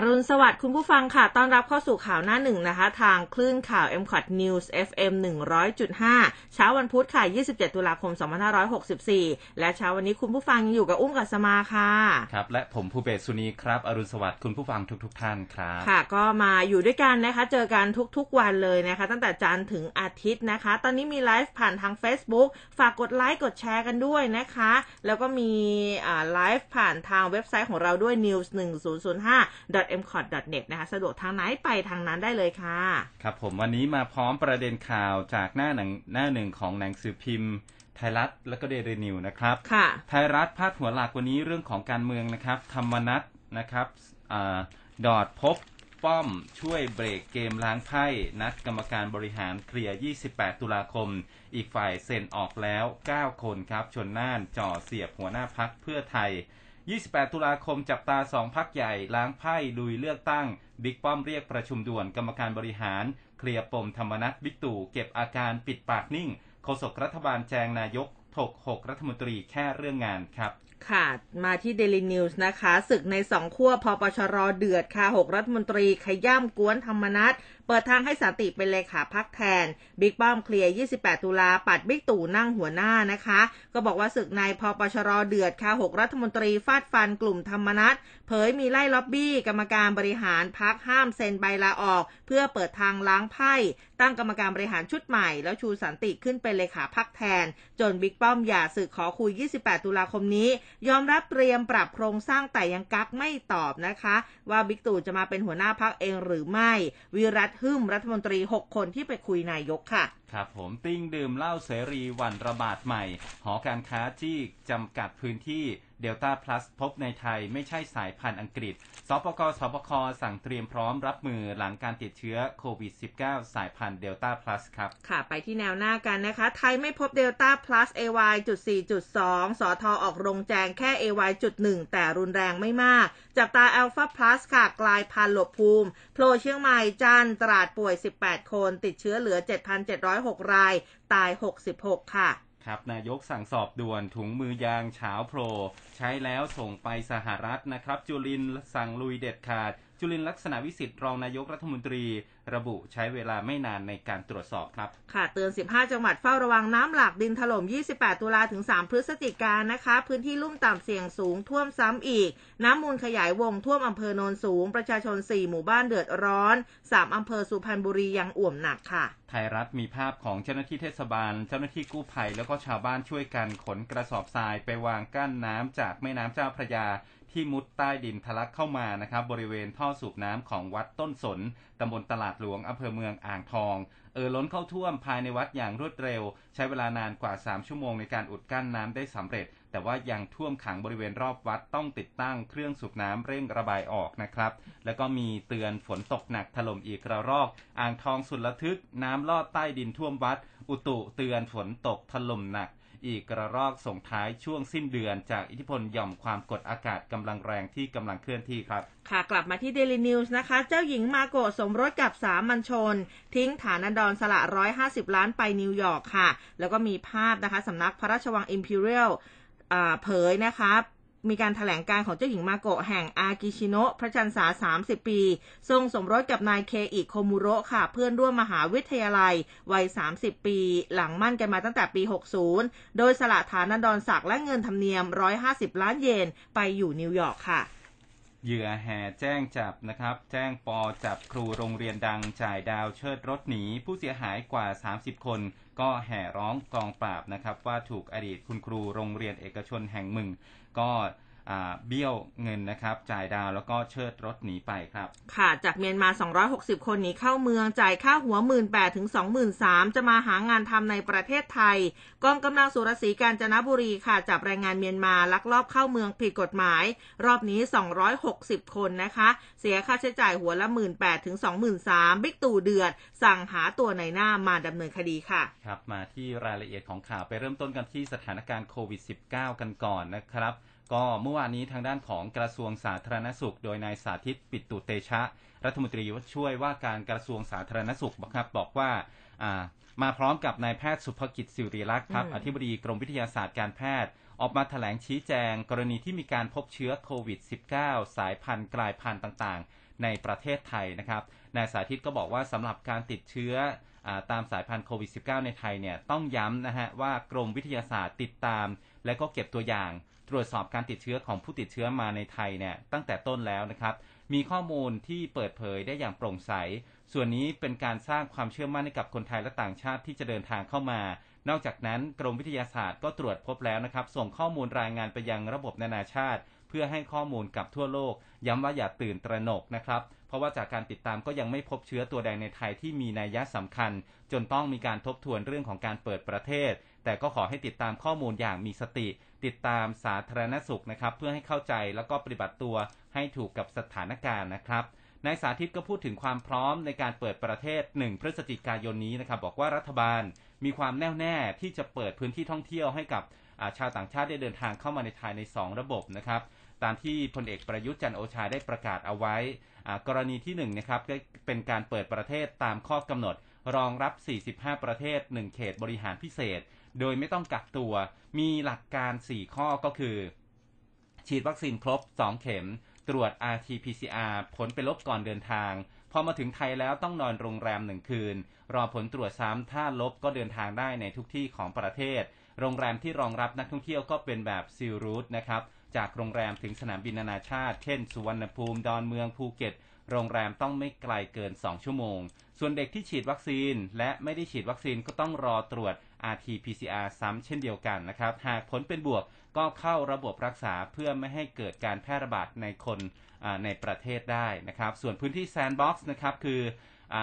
อรุณสวัสดิ์คุณผู้ฟังค่ะ ต้อนรับเข้าสู่ข่าวหน้าหนึ่งนะคะ ทางคลื่นข่าว m c o t News FM 100.5 เช้าวันพุธค่ะ 27 ตุลาคม 2564 และเช้าวันนี้คุณผู้ฟังอยู่กับอุ้มกัสมาค่ะ ครับ และผมภูเบศสุนีครับ อรุณสวัสดิ์คุณผู้ฟังทุกๆท่านครับ ค่ะ ก็มาอยู่ด้วยกันนะคะ เจอกันทุกๆวันเลยนะคะ ตั้งแต่จันทร์ถึงอาทิตย์นะคะ ตอนนี้มีไลฟ์ผ่านทาง Facebook ฝากกดไลค์กดแชร์กันด้วยนะคะ แล้วก็มีไลฟ์ผ่านทางเว็บไซต์ของเราด้วย news 1005 m c o t n e t นะคะ สะดวกทางไหนไปทางนั้นได้เลยค่ะ ครับผมวันนี้มาพร้อมประเด็นข่าวจากหน้าหนังหน้าหนึ่งของหนังสือพิมพ์ไทยรัฐและก็เดลินิวนะครับ ค่ะ ไทยรัฐพาดหัวหลักวันนี้เรื่องของการเมืองนะครับ ธรรมนัตนะครับอดอดพบป้อมช่วยเบรกเกมล้างไพ่นัดกรรมการบริหารเคลียร์ 28 ตุลาคม อีกฝ่ายเซ็นออกแล้ว 9 คนครับ ชนน่านจ่อเสียบหัวหน้าพักเพื่อไทย 28 ตุลาคมจับตาสองพักใหญ่ล้างไพ่ลุยเลือกตั้ง บิ๊กป้อมเรียกประชุมด่วนกรรมการบริหาร เคลียร์ปมธรรมนัสบิ๊กตู่เก็บอาการปิดปากนิ่งโฆษกรัฐบาลแจงนายกถกหกรัฐมนตรีแค่เรื่องงานครับ ค่ะ มาที่เดลินิวส์นะคะ ศึกในสองขั้วพปชรเดือดค่ะหกรัฐมนตรีขย้ำก๊วนธรรมนัส เปิดทางให้สันติเป็นเลขาพรรคแทน บิ๊กป้อมเคลียร์ 28 ตุลาปัดบิ๊กตู่นั่งหัวหน้านะคะ ก็บอกว่าศึกในพปชรเดือดค่ะ 6 รัฐมนตรีฟาดฟันกลุ่มธรรมนัสเผยมีไล่ล็อบบี้ กรรมการบริหารพรรคห้ามเซ็นใบลาออก เพื่อเปิดทางล้างไพ่ ตั้งกรรมการบริหารชุดใหม่ แล้วชูสันติขึ้นเป็นเลขาพรรคแทน จนบิ๊กป้อมหย่าศึกขอคุย 28 ตุลาคมนี้ ยอมรับเตรียมปรับโครงสร้างแต่ยังกั๊กไม่ตอบนะคะ ว่าบิ๊กตู่จะมาเป็นหัวหน้าพรรคเองหรือไม่วิรัชฮึ่มรัฐมนตรี 6 คนที่ไปคุยนายกค่ะ ครับผมติงดื่มเหล้าเสรีหวั่นระบาดใหม่ หอการค้าจี้จำกัดพื้นที่ เดลต้าพลัสพบในไทยไม่ใช่สายพันธุ์อังกฤษ สปกสปคสั่งเตรียมพร้อมรับมือหลังการติดเชื้อโควิด -19 สายพันธุ์เดลต้าพลัสครับ ค่ะไปที่แนวหน้ากันนะคะ ไทยไม่พบเดลต้าพลัส AY จุด4.2สอทอออกโรงแจงแค่ AY จุด1แต่รุนแรงไม่มาก จับตาอัลฟาพลัสค่ะกลายพันธุ์หลบภูมิโผล่เชียงใหม่จันตราดป่วย 18 คน ติดเชื้อเหลือ 7,706 ราย ตาย 66 ค่ะ ครับ นายกสั่งสอบด่วนถุงมือยางเฉาโปรใช้แล้วส่งไปสหรัฐนะครับ จุลินสั่งลุยเด็ดขาด จุลินลักษณะวิสิทธิ์รองนายกรัฐมนตรี ระบุใช้เวลาไม่นานในการตรวจสอบครับ ค่ะ เตือน 15 จังหวัดเฝ้าระวังน้ำหลากดินถล่ม 28 ตุลาถึง 3 พฤศจิกายนนะคะ พื้นที่ลุ่มต่ำเสี่ยงสูงท่วมซ้ำอีก น้ำมูลขยายวงท่วมอำเภอโนนสูง ประชาชน 4 หมู่บ้านเดือดร้อน 3 อำเภอสุพรรณบุรียังอ่วมหนักค่ะไทยรัฐมีภาพของเจ้าหน้าที่เทศบาล เจ้าหน้าที่กู้ภัย แล้วก็ชาวบ้านช่วยกันขนกระสอบทรายไปวางกั้นน้ำจากแม่น้ำเจ้าพระยา ที่มุดใต้ดินทะลักเข้ามานะครับบริเวณท่อสูบน้ำของวัดต้นสนตำบลตลาดหลวงอำเภอเมืองอ่างทอง เออล้นเข้าท่วมภายในวัดอย่างรวดเร็ว ใช้เวลานานกว่า 3 ชั่วโมงในการอุดกั้นน้ำได้สำเร็จ แต่ว่ายังท่วมขังบริเวณรอบวัดต้องติดตั้งเครื่องสูบน้ำเร่งระบายออกนะครับ แล้วก็มีเตือนฝนตกหนักถล่มอีกระรอก อ่างทองสุดระทึก น้ำลอดใต้ดินท่วมวัด อุตุเตือนฝนตกถล่มหนัก อีกระลอกส่งท้ายช่วงสิ้นเดือน จากอิทธิพลหย่อมความกดอากาศกำลังแรงที่กำลังเคลื่อนที่ครับ ค่ะกลับมาที่เดลินิวส์นะคะ เจ้าหญิงมาโกะสมรสกับสามัญชน ทิ้งฐานันดรสละ 150 ล้านไปนิวยอร์กค่ะ แล้วก็มีภาพนะคะสำนักพระราชวังอิมพีเรียลเผยนะคะ มีการถแถลงการณ์ของเจ้าหญิงมาโกะแห่งอากิชิโนะพระชันษา 30 ปี ทรงสมรสกับนายเคอิโคมุโระค่ะ เพื่อนร่วมมหาวิทยาลัย วัย 30 ปี หลังมั่นกันมาตั้งแต่ปี 60 โดยสละฐานันดอนศักดิ์และเงินธรรมเนียม 150 ล้านเยน ไปอยู่นิวยอร์กค่ะเหยื่อแห่แจ้งจับนะครับ แจ้งปอจับครูโรงเรียนดังจ่ายดาวเชิดรถหนี ผู้เสียหายกว่า 30 คน ก็แห่ร้องกองปราบนะครับว่าถูกอดีตคุณครูโรงเรียนเอกชนแห่งหนึ่งก็ เบี้ยวเงินนะครับ จ่ายดาวแล้วก็เชิดรถหนีไปครับ ค่ะจากเมียนมา 260 คนหนีเข้าเมืองจ่ายค่าหัว 1 8ื่นถึง 23,000 จะมาหางานทำในประเทศไทย กองกำลังสุรศรีกาญจนบุรีค่ะ จับแรงงานเมียนมาลักลอบเข้าเมืองผิดกฎหมาย รอบนี้ 260 คนนะคะ เสียค่าใช้จ่ายหัวละ 1 8ื่นถึง 23,000 บิ๊กตู่เดือด สั่งหาตัวในหน้ามาดำเนินคดีค่ะครับมาที่รายละเอียดของข่าวไปเริ่มต้นกันที่สถานการณ์โควิด -19 กันก่อนนะครับ ก็เมื่อวานนี้ทางด้านของกระทรวงสาธารณสุข โดยนายสาธิตปิตุเตชะ รัฐมนตรีช่วยว่าการกระทรวงสาธารณสุขครับบอกว่ามาพร้อมกับนายแพทย์สุภกิจสิริลักษ์ครับ อธิบดีกรมวิทยาศาสตร์การแพทย์ ออกมาแถลงชี้แจง กรณีที่มีการพบเชื้อโควิด -19 สายพันธุ์กลายพันธุ์ต่างๆ ในประเทศไทยนะครับ นายสาธิตก็บอกว่าสำหรับการติดเชื้ออตามสายพันธุ์โควิด -19 ในไทยเนี่ยต้องย้ำนะฮะว่ากรมวิทยาศาสตร์ติดตาม และก็เก็บตัวอย่าง ตรวจสอบการติดเชื้อของผู้ติดเชื้อมาในไทยเนี่ยตั้งแต่ต้นแล้วนะครับ มีข้อมูลที่เปิดเผยได้อย่างโปร่งใส ส่วนนี้เป็นการสร้างความเชื่อมั่นให้กับคนไทยและต่างชาติที่จะเดินทางเข้ามา นอกจากนั้นกรมวิทยาศาสตร์ก็ตรวจพบแล้วนะครับ ส่งข้อมูลรายงานไปยังระบบนานาชาติ เพื่อให้ข้อมูลกับทั่วโลก ย้ำว่าอย่าตื่นตระหนกนะครับ เพราะว่าจากการติดตามก็ยังไม่พบเชื้อตัวใดในไทยที่มีนัยยะสำคัญ จนต้องมีการทบทวนเรื่องของการเปิดประเทศ แต่ก็ขอให้ติดตามข้อมูลอย่างมีสติ ติดตามสาธารณสุขนะครับ เพื่อให้เข้าใจแล้วก็ปฏิบัติตัวให้ถูกกับสถานการณ์นะครับนายสาธิตก็พูดถึงความพร้อมในการเปิดประเทศ 1 พฤศจิกายนนี้นะครับ บอกว่ารัฐบาลมีความแน่วแน่ที่จะเปิดพื้นที่ท่องเที่ยวให้กับชาวต่างชาติได้เดินทางเข้ามาในไทยใน 2 ระบบนะครับ ตามที่พลเอกประยุทธ์จันโอชาได้ประกาศเอาไว้ กรณีที่1นะครับเป็นการเปิดประเทศตามข้อกำหนด รองรับ 45 ประเทศ 1 เขตบริหารพิเศษ โดยไม่ต้องกักตัว มีหลักการ 4 ข้อก็คือ ฉีดวัคซีนครบ 2 เข็ม ตรวจ RT-PCR ผลเป็นลบก่อนเดินทาง พอมาถึงไทยแล้วต้องนอนโรงแรมหนึ่งคืน รอผลตรวจซ้ำถ้าลบก็เดินทางได้ในทุกที่ของประเทศ โรงแรมที่รองรับนักท่องเที่ยวก็เป็นแบบซิลรูทนะครับ จากโรงแรมถึงสนามบินนานาชาติ เช่น สุวรรณภูมิ ดอนเมือง ภูเก็ตโรงแรมต้องไม่ไกลเกิน 2 ชั่วโมง ส่วนเด็กที่ฉีดวัคซีน และไม่ได้ฉีดวัคซีนก็ต้องรอตรวจ RT-PCR ซ้ำเช่นเดียวกันนะครับ หากผลเป็นบวกก็เข้าระบบรักษาเพื่อไม่ให้เกิดการแพร่ระบาดในคนในประเทศได้นะครับ ส่วนพื้นที่ sandbox นะครับคือ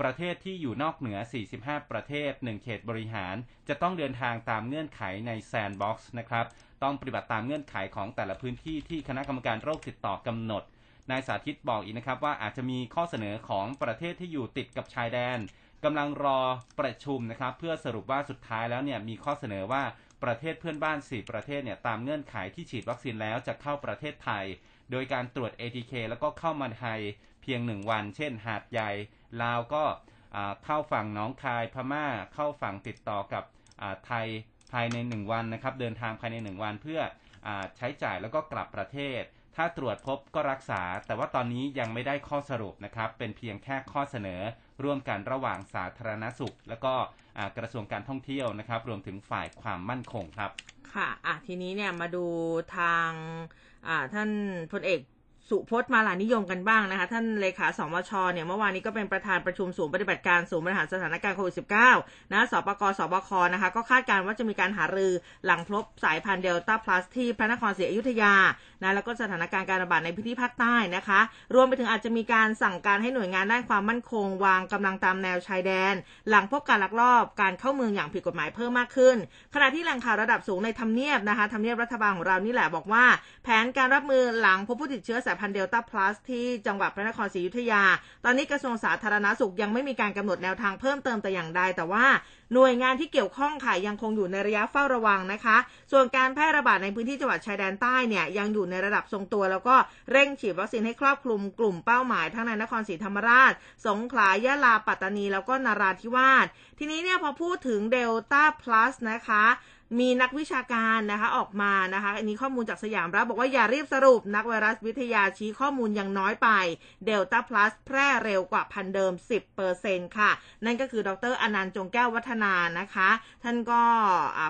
ประเทศที่อยู่นอกเหนือ 45 ประเทศ 1 เขตบริหาร จะต้องเดินทางตามเงื่อนไขใน sandbox นะครับ ต้องปฏิบัติตามเงื่อนไขของแต่ละพื้นที่ที่คณะกรรมการโรคติดต่อกำหนด นายสาธิตบอกอีกนะครับว่าอาจจะมีข้อเสนอของประเทศที่อยู่ติดกับชายแดน กำลังรอประชุมนะครับ เพื่อสรุปว่าสุดท้ายแล้วเนี่ยมีข้อเสนอว่าประเทศเพื่อนบ้าน 4 ประเทศเนี่ยตามเงื่อนไขที่ฉีดวัคซีนแล้วจะเข้าประเทศไทย โดยการตรวจ ATK แล้วก็เข้ามาไทยเพียง 1 วัน เช่น หาดใหญ่ลาวก็เข้าฝั่งน้องคายพม่าเข้าฝั่งติดต่อกับไทยภายใน 1 วันนะครับ เดินทางภายใน 1 วันเพื่ออใช้จ่ายแล้วก็กลับประเทศ ถ้าตรวจพบก็รักษา แต่ว่าตอนนี้ยังไม่ได้ข้อสรุปนะครับ เป็นเพียงแค่ข้อเสนอ ร่วมกันระหว่างสาธารณสุข แล้วก็กระทรวงการท่องเที่ยวนะครับ รวมถึงฝ่ายความมั่นคงครับ ค่ะอะทีนี้เนี่ยมาดูทางท่านพลเอก สุพจน์มาลานิยมกันบ้างนะคะ ท่านเลขาสมชเนี่ยเมื่อวานนี้ก็เป็นประธานประชุมศูนย์ปฏิบัติการศูนย์บริหารสถานการณ์โควิด -19 นะสปกสบคนะคะ ก็คาดการณ์ว่าจะมีการหารือหลังพบสายพันธุ์เดลต้าพลัสที่พระนครศรีอยุธยานะแล้วก็สถานการณ์การระบาดในพื้นที่ภาคใต้นะคะ รวมไปถึงอาจจะมีการสั่งการให้หน่วยงานด้านความมั่นคง วางกำลังตามแนวชายแดน หลังพบการลักลอบการเข้าเมืองอย่างผิดกฎหมายเพิ่มมากขึ้น ขณะที่แหล่งข่าวระดับสูงในทำเนียบนะคะทำเนียบรัฐบาลของเรานี่แหละบอกว่า แผนการรับมือหลังพบผู้ติดเชื้อสายพันธุ์เดลต้าพลัสที่จังหวัดพระนครศรีอยุธยา ตอนนี้กระทรวงสาธารณาสุขยังไม่มีการกำหนดแนวทางเพิ่มเติมแต่อย่างใด แต่ว่าหน่วยงานที่เกี่ยวข้องค่ะยังคงอยู่ในระยะเฝ้าระวังนะคะ ส่วนการแพร่ระบาดในพื้นที่จังหวัดชายแดนใต้เนี่ยยังอยู่ในระดับทรงตัว แล้วก็เร่งฉีดวัคซีนให้ครอบคลุมกลุ่มเป้าหมายทั้งในนครศรีธรรมราช สงขลายะลาปัตตานี แล้วก็นาราธิวาสทีนี้เนี่ยพอพูดถึงเดลต้าพลัสนะคะ มีนักวิชาการนะคะออกมานะคะอันนี้ข้อมูลจากสยามรับบอกว่าอย่ารีบสรุปนักไวรัสวิทยาชี้ข้อมูลยังน้อยไปเดลต้าพลัสแพร่เร็วกว่าพันเดิม 10%ค่ะ นั่นก็คือดรอนันต์จงแก้ววัฒนานะคะ ท่านก็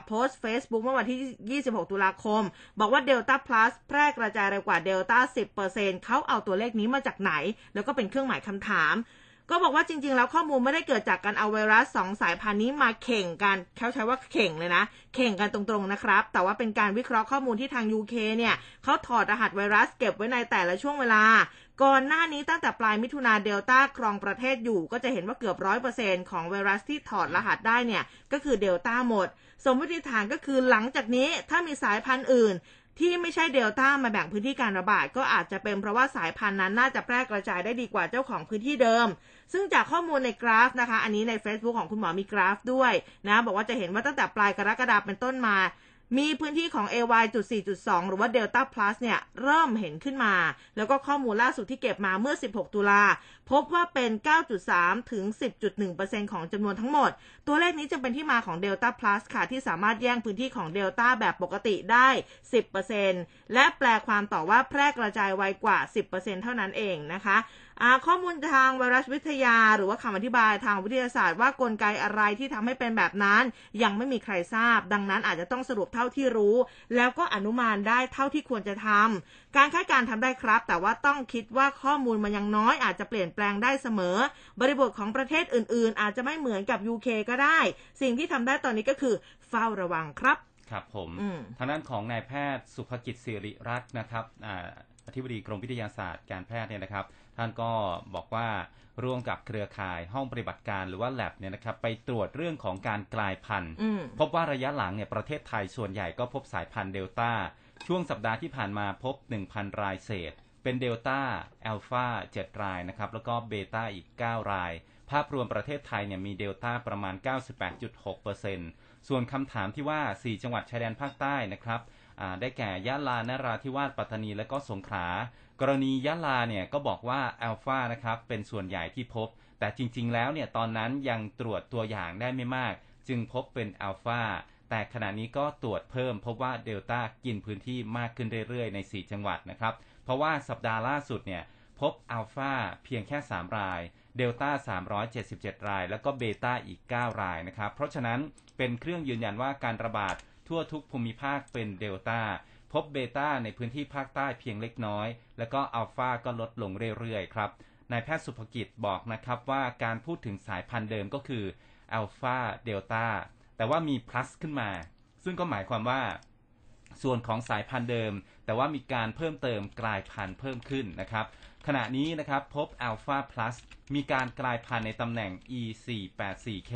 โพสต์ Facebook เมื่อวันที่ 26 ตุลาคม บอกว่าเดลต้าพลัสแพร่กระจายเร็วกว่าเดลต้า10%เขาเอาตัวเลขนี้มาจากไหน แล้วก็เป็นเครื่องหมายคำถาม ก็บอกว่าจริง ๆ แล้วข้อมูลไม่ได้เกิดจากการเอาไวรัสสองสายพันธุ์นี้มาเข่งกันเขาใช้ว่าเข่งเลยนะ เข่งกันตรงๆนะครับ แต่ว่าเป็นการวิเคราะห์ข้อมูลที่ทาง UK เนี่ยเขาถอดรหัสไวรัสเก็บไว้ในแต่ละช่วงเวลา ก่อนหน้านี้ตั้งแต่ปลายมิถุนาเดลต้าครองประเทศอยู่ ก็จะเห็นว่าเกือบร้อยเปอร์เซ็นของไวรัสที่ถอดรหัสได้เนี่ยก็คือเดลต้าหมด สมมติฐานก็คือหลังจากนี้ถ้ามีสายพันธุ์อื่น ที่ไม่ใช่เดลต้ามาแบ่งพื้นที่การระบาด ก็อาจจะเป็นเพราะว่าสายพันธุ์นั้นน่าจะแพร่กระจายได้ดีกว่าเจ้าของพื้นที่เดิม ซึ่งจากข้อมูลในกราฟนะคะ อันนี้ใน Facebook ของคุณหมอมีกราฟด้วยนะ บอกว่าจะเห็นว่าตั้งแต่ปลายกรกฎาคมเป็นต้นมา มีพื้นที่ของ AY.4.2 หรือว่า Delta Plus เนี่ยเริ่มเห็นขึ้นมา แล้วก็ข้อมูลล่าสุดที่เก็บมาเมื่อ 16 ตุลา พบว่าเป็น 9.3 ถึง 10.1%ของจำนวนทั้งหมด ตัวเลขนี้จึงเป็นที่มาของ Delta Plus ค่ะ ที่สามารถแย่งพื้นที่ของ Delta แบบปกติได้ 10%และแปลความต่อว่าแพร่กระจายไวกว่า 10%เท่านั้นเองนะคะ ข้อมูลทางไวรัสวิทยา หรือว่าคำอธิบายทางวิทยาศาสตร์ว่ากลไกอะไรที่ทำให้เป็นแบบนั้น ยังไม่มีใครทราบ ดังนั้นอาจจะต้องสรุปเท่าที่รู้ แล้วก็อนุมานได้เท่าที่ควรจะทำการคาดการณ์ทำได้ครับ แต่ว่าต้องคิดว่าข้อมูลมันยังน้อยอาจจะเปลี่ยนแปลงได้เสมอ บริบทของประเทศอื่น ๆ อาจจะไม่เหมือนกับ UK ก็ได้ สิ่งที่ทำได้ตอนนี้ก็คือเฝ้าระวังครับครับผมทางด้านของนายแพทย์สุภกิจศิริรัตน์นะครับอธิบดีกรมวิทยาศาสตร์การแพทย์เนี่ยนะครับ ท่านก็บอกว่าร่วมกับเครือข่ายห้องปฏิบัติการหรือว่าแ a บเนี่ยนะครับไปตรวจเรื่องของการกลายพันธุ์ พบว่าระยะหลังเนี่ยประเทศไทยส่วนใหญ่ก็พบสายพันธุ์เดลต้า ช่วงสัปดาห์ที่ผ่านมาพบ 1,000 รายเศษ เป็นเดลต้าแอลฟา7 รายนะครับ แล้วก็เบต้าอีก 9 ราย ภาพรวมประเทศไทยเนี่ยมีเดลต้าประมาณ 98.6%ส่วนคำถามที่ว่า 4 จังหวัดชายแดนภาคใต้นะครับ ได้แก่ยะลานราธิวาสปัตตานีและก็สงขลากรณียะลาเนี่ยก็บอกว่าอัลฟานะครับเป็นส่วนใหญ่ที่พบ แต่จริงๆแล้วเนี่ยตอนนั้นยังตรวจตัวอย่างได้ไม่มาก จึงพบเป็นอัลฟาแต่ขณะนี้ก็ตรวจเพิ่มพบว่าเดลต้ากินพื้นที่มากขึ้นเรื่อยๆ ใน 4 จังหวัดนะครับ เพราะว่าสัปดาห์ล่าสุดเนี่ยพบอัลฟาเพียงแค่ 3 ราย เดลต้า 377 ราย แล้วก็เบต้าอีก 9 รายนะครับ เพราะฉะนั้นเป็นเครื่องยืนยันว่าการระบาด ทั่วทุกภูมิภาคเป็นเดลต้าพบเบต้าในพื้นที่ภาคใต้เพียงเล็กน้อย แล้วก็อัลฟาก็ลดลงเรื่อยๆครับนายแพทย์สุภกิจบอกนะครับว่าการพูดถึงสายพันธุ์เดิมก็คืออัลฟาเดลต้าแต่ว่ามี plus ขึ้นมา ซึ่งก็หมายความว่าส่วนของสายพันธุ์เดิม แต่ว่ามีการเพิ่มเติมกลายพันธุ์เพิ่มขึ้นนะครับ ขณะนี้นะครับพบอัลฟา plus มีการกลายพันธุ์ในตำแหน่ง E484K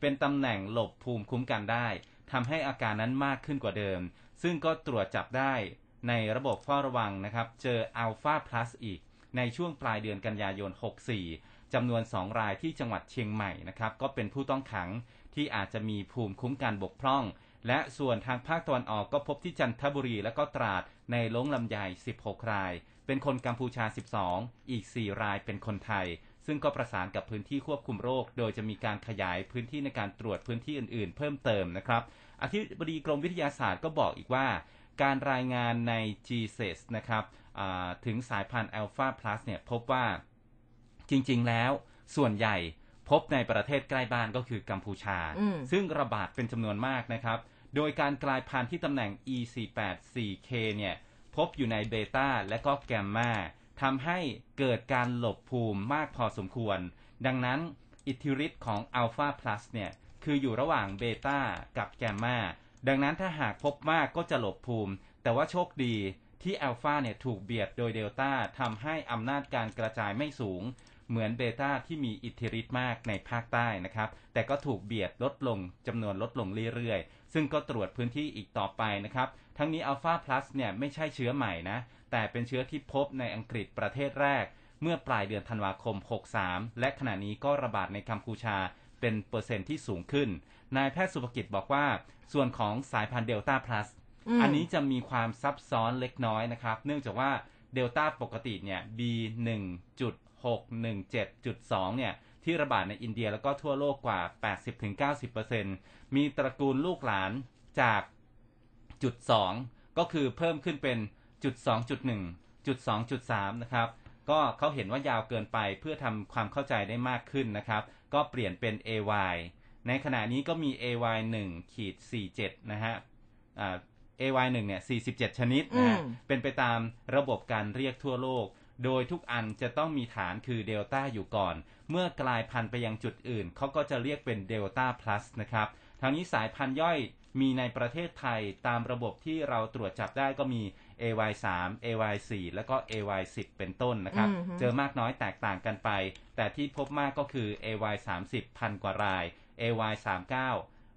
เป็นตำแหน่งหลบภูมิคุ้มกันได้ ทำให้อาการนั้นมากขึ้นกว่าเดิม ซึ่งก็ตรวจจับได้ในระบบเฝ้าระวังนะครับ เจออัลฟาพลัสอีก ในช่วงปลายเดือนกันยายน 64 จำนวน 2 รายที่จังหวัดเชียงใหม่นะครับ ก็เป็นผู้ต้องขังที่อาจจะมีภูมิคุ้มกันบกพร่อง และส่วนทางภาคตะวันออกก็พบที่จันทบุรีและก็ตราดในล้งลำไย16 ราย เป็นคนกัมพูชา 12 อีก 4 รายเป็นคนไทย ซึ่งก็ประสานกับพื้นที่ควบคุมโรค โดยจะมีการขยายพื้นที่ในการตรวจพื้นที่อื่นๆ เพิ่มเติมนะครับ อธิบดีกรมวิทยาศาสตร์ก็บอกอีกว่า การรายงานใน GSES นะครับถึงสายพันธุ์ Alpha Plus เนี่ยพบว่าจริงๆแล้วส่วนใหญ่พบในประเทศใกล้บ้านก็คือกัมพูชา ซึ่งระบาดเป็นจำนวนมากนะครับ โดยการกลายพันธุ์ที่ตำแหน่ง E484K เนี่ยพบอยู่ในเบต้าและก็แกมมา ทำให้เกิดการหลบภูมิมากพอสมควร ดังนั้นอิทธิฤทธิ์ของอัลฟาพลัสเนี่ย คืออยู่ระหว่างเบต้ากับแกมมาดังนั้นถ้าหากพบมากก็จะหลบภูมิ แต่ว่าโชคดีที่อัลฟาเนี่ยถูกเบียดโดยเดลต้าทำให้อำนาจการกระจายไม่สูง เหมือนเบต้าที่มีอิทธิฤทธิ์มากในภาคใต้นะครับ แต่ก็ถูกเบียดลดลงจำนวนลดลงเรื่อยๆ ซึ่งก็ตรวจพื้นที่อีกต่อไปนะครับ ทั้งนี้อัลฟาพลัสเนี่ยไม่ใช่เชื้อใหม่นะ แต่เป็นเชื้อที่พบในอังกฤษประเทศแรก เมื่อปลายเดือนธันวาคม 63 และขณะนี้ก็ระบาดในกัมพูชาเป็นเปอร์เซ็นต์ที่สูงขึ้น นายแพทย์สุภกิจบอกว่า ส่วนของสายพันธุ์เดลต้าพลัส อันนี้จะมีความซับซ้อนเล็กน้อยนะครับ เนื่องจากว่าเดลต้าปกติเนี่ย B1.617.2 เนี่ย ที่ระบาดในอินเดียแล้วก็ทั่วโลกกว่า 80-90%มีตระกูลลูกหลานจากจุด 2 ก็คือเพิ่มขึ้นเป็น จุด2.1จุด2.3นะครับก็เขาเห็นว่ายาวเกินไปเพื่อทำความเข้าใจได้มากขึ้นนะครับ ก็เปลี่ยนเป็น AY ในขณะนี้ก็มี AY 1ขีด47 นะฮะ AY 1เนี่ย 47 ชนิดนะฮะเป็นไปตามระบบการเรียกทั่วโลก โดยทุกอันจะต้องมีฐานคือเดลต้าอยู่ก่อน เมื่อกลายพันธุ์ไปยังจุดอื่น เขาก็จะเรียกเป็นเดลต้าพลัสนะครับทางนี้สายพันธุ์ย่อยมีในประเทศไทยตามระบบที่เราตรวจจับได้ก็มี AY3 AY4 แล้วก็ AY10 เป็นต้นนะครับ เจอมากน้อยแตกต่างกันไป แต่ที่พบมากก็คือ AY30 พันกว่าราย AY39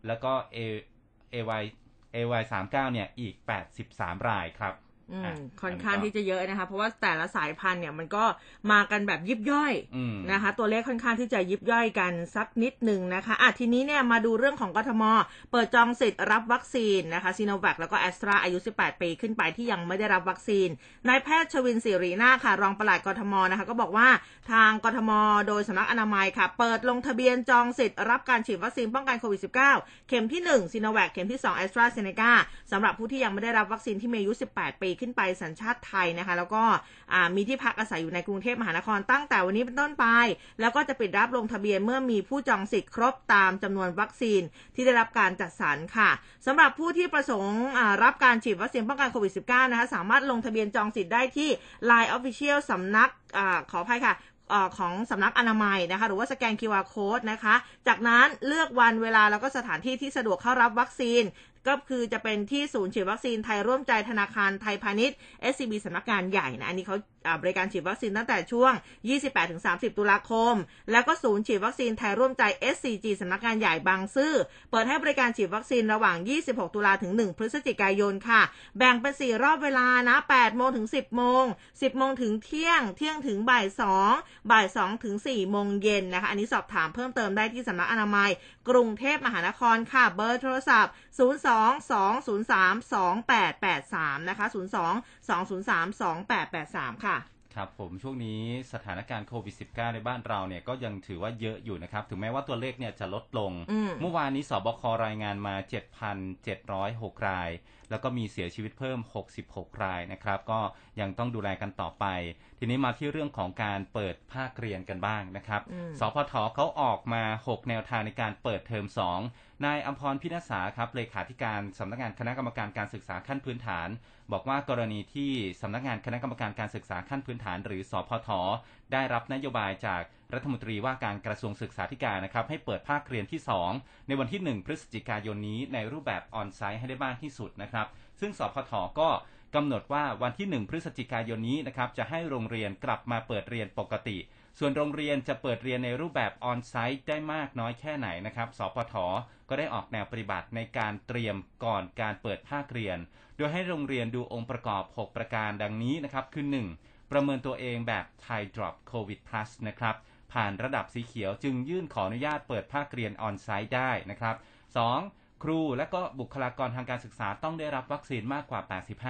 แล้วก็ AY AY39 เนี่ยอีก 83 รายครับ อืมอะค่อนข้างก็ที่จะเยอะนะคะ เพราะว่าแต่ละสายพันธุ์เนี่ยมันก็มากันแบบยิบย่อยอืมนะคะ ตัวเลขค่อนข้างที่จะยิบย่อยกันสักนิดหนึ่งนะคะอะทีนี้เนี่ยมาดูเรื่องของกทม เปิดจองสิทธิ์รับวัคซีนนะคะซีโนแวคแล้วก็แอสตราอายุ 18 ปีขึ้นไปที่ยังไม่ได้รับวัคซีนนายแพทย์ชวินศิรินาคค่ะ รองปลัดกทมนะคะ ก็บอกว่าทางกทม โดยสำนักอนามัยค่ะ เปิดลงทะเบียนจองสิทธิ์รับการฉีดวัคซีนป้องกันโควิด -19 เข็มที่1ซีโนแวคเข็มที่2แอสตราเซเนกาสำหรับผู้ที่ยังไม่ได้รับวัคซีนที่มีอายุ 18 ปีขึ้นไปสัญชาติไทยนะคะ แล้วก็มีที่พักอาศัยอยู่ในกรุงเทพมหานครตั้งแต่วันนี้เป็นต้นไป แล้วก็จะปิดรับลงทะเบียนเมื่อมีผู้จองสิทธิ์ครบตามจำนวนวัคซีนที่ได้รับการจัดสรรค่ะสำหรับผู้ที่ประสงค์รับการฉีดวัคซีนป้องกันโควิด -19 นะคะสามารถลงทะเบียนจองสิทธิ์ได้ที่ Line Official สำนักอขออภัยค่ะของสำนักอนามัยนะคะหรือว่าสแกน QR Code นะคะ จากนั้นเลือกวันเวลาแล้วก็สถานที่ที่สะดวกเข้ารับวัคซีนก็คือจะเป็นที่ศูนย์ฉีดวัคซีนไทยร่วมใจธนาคารไทยพาณิชย์ SCB สำนักงานใหญ่นะ อันนี้เขาบริการฉีดวัคซีนตั้งแต่ช่วง 28-30 ตุลาคม แล้วก็ศูนย์ฉีดวัคซีนไทยร่วมใจ SCG สำนักงานใหญ่บางซื่อ เปิดให้บริการฉีดวัคซีนระหว่าง 26 ตุลาถึง 1 พฤศจิกายนค่ะ แบ่งเป็น 4 รอบเวลานะ 8 โมงถึง 10 โมง 10 โมงถึงเที่ยง เที่ยงถึงบ่าย 2 บ่าย 2 ถึง 4 โมงเย็นนะคะ อันนี้สอบถามเพิ่มเติมได้ที่สำนักอนามัย กรุงเทพมหานครค่ะ เบอร์โทรศัพท์02-203-2883 นะคะ 02-203-2883 ค่ะ ครับผมช่วงนี้สถานการณ์โควิด -19 ในบ้านเราเนี่ยก็ยังถือว่าเยอะอยู่นะครับ ถึงแม้ว่าตัวเลขเนี่ยจะลดลงอืมเมื่อวานนี้สบครายงานมา 7,706 ราย แล้วก็มีเสียชีวิตเพิ่ม 66 รายนะครับ ก็ยังต้องดูแลกันต่อไป ทีนี้มาที่เรื่องของการเปิดภาคเรียนกันบ้างนะครับอืมสพทเขาออกมา 6 แนวทางในการเปิดเทอม 2นายอัมพรพินษาครับเลขาธิการสำนักงานคณะกรรมการการศึกษาขั้นพื้นฐาน บอกว่ากรณีที่สำนักงานคณะกรรมการการศึกษาขั้นพื้นฐาน หรือสพทได้รับนโยบายจากรัฐมนตรีว่าการกระทรวงศึกษาธิการนะครับ ให้เปิดภาคเรียนที่ 2 ในวันที่ 1 พฤศจิกายนนี้ในรูปแบบออนไซต์ให้ได้มากที่สุดนะครับ ซึ่งสพทก็กำหนดว่าวันที่ 1 พฤศจิกายนนี้นะครับจะให้โรงเรียนกลับมาเปิดเรียนปกติ ส่วนโรงเรียนจะเปิดเรียนในรูปแบบออนไซต์ได้มากน้อยแค่ไหนนะครับ สพท ก็ได้ออกแนวปฏิบัติในการเตรียมก่อนการเปิดภาคเรียน โดยให้โรงเรียนดูองค์ประกอบ 6 ประการดังนี้นะครับ คือ 1. ประเมินตัวเองแบบ Thai Drop COVID Plus นะครับ ผ่านระดับสีเขียวจึงยื่นขออนุญาตเปิดภาคเรียนออนไซต์ได้นะครับ 2. ครูและก็บุคลากรทางการศึกษาต้องได้รับวัคซีนมากกว่า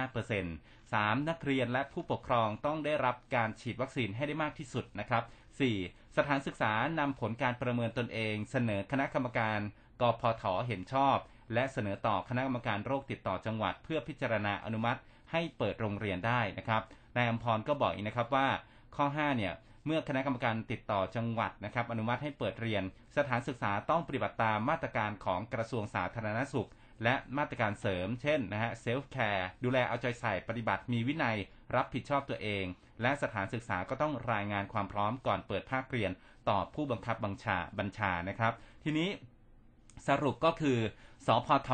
85% 3. นักเรียนและผู้ปกครองต้องได้รับการฉีดวัคซีนให้ได้มากที่สุดนะครับ 4. สถานศึกษานำผลการประเมินตนเอง เสนอคณะกรรมการ กพทเห็นชอบ และเสนอต่อคณะกรรมการโรคติดต่อจังหวัด เพื่อพิจารณาอนุมัติให้เปิดโรงเรียนได้นะครับนายอัมพรก็บอกอีกนะครับว่าข้อ5เนี่ยเมื่อคณะกรรมการติดต่อจังหวัดนะครับ อนุมัติให้เปิดเรียน สถานศึกษาต้องปฏิบัติตามมาตรการของกระทรวงสาธารณสุข และมาตรการเสริม เช่นนะฮะ self care ดูแลเอาใจใส่ปฏิบัติมีวินัย รับผิดชอบตัวเอง และสถานศึกษาก็ต้องรายงานความพร้อมก่อนเปิดภาคเรียน ต่อผู้บังคับบัญชาบัญชานะครับ ทีนี้ สรุปก็คือสพท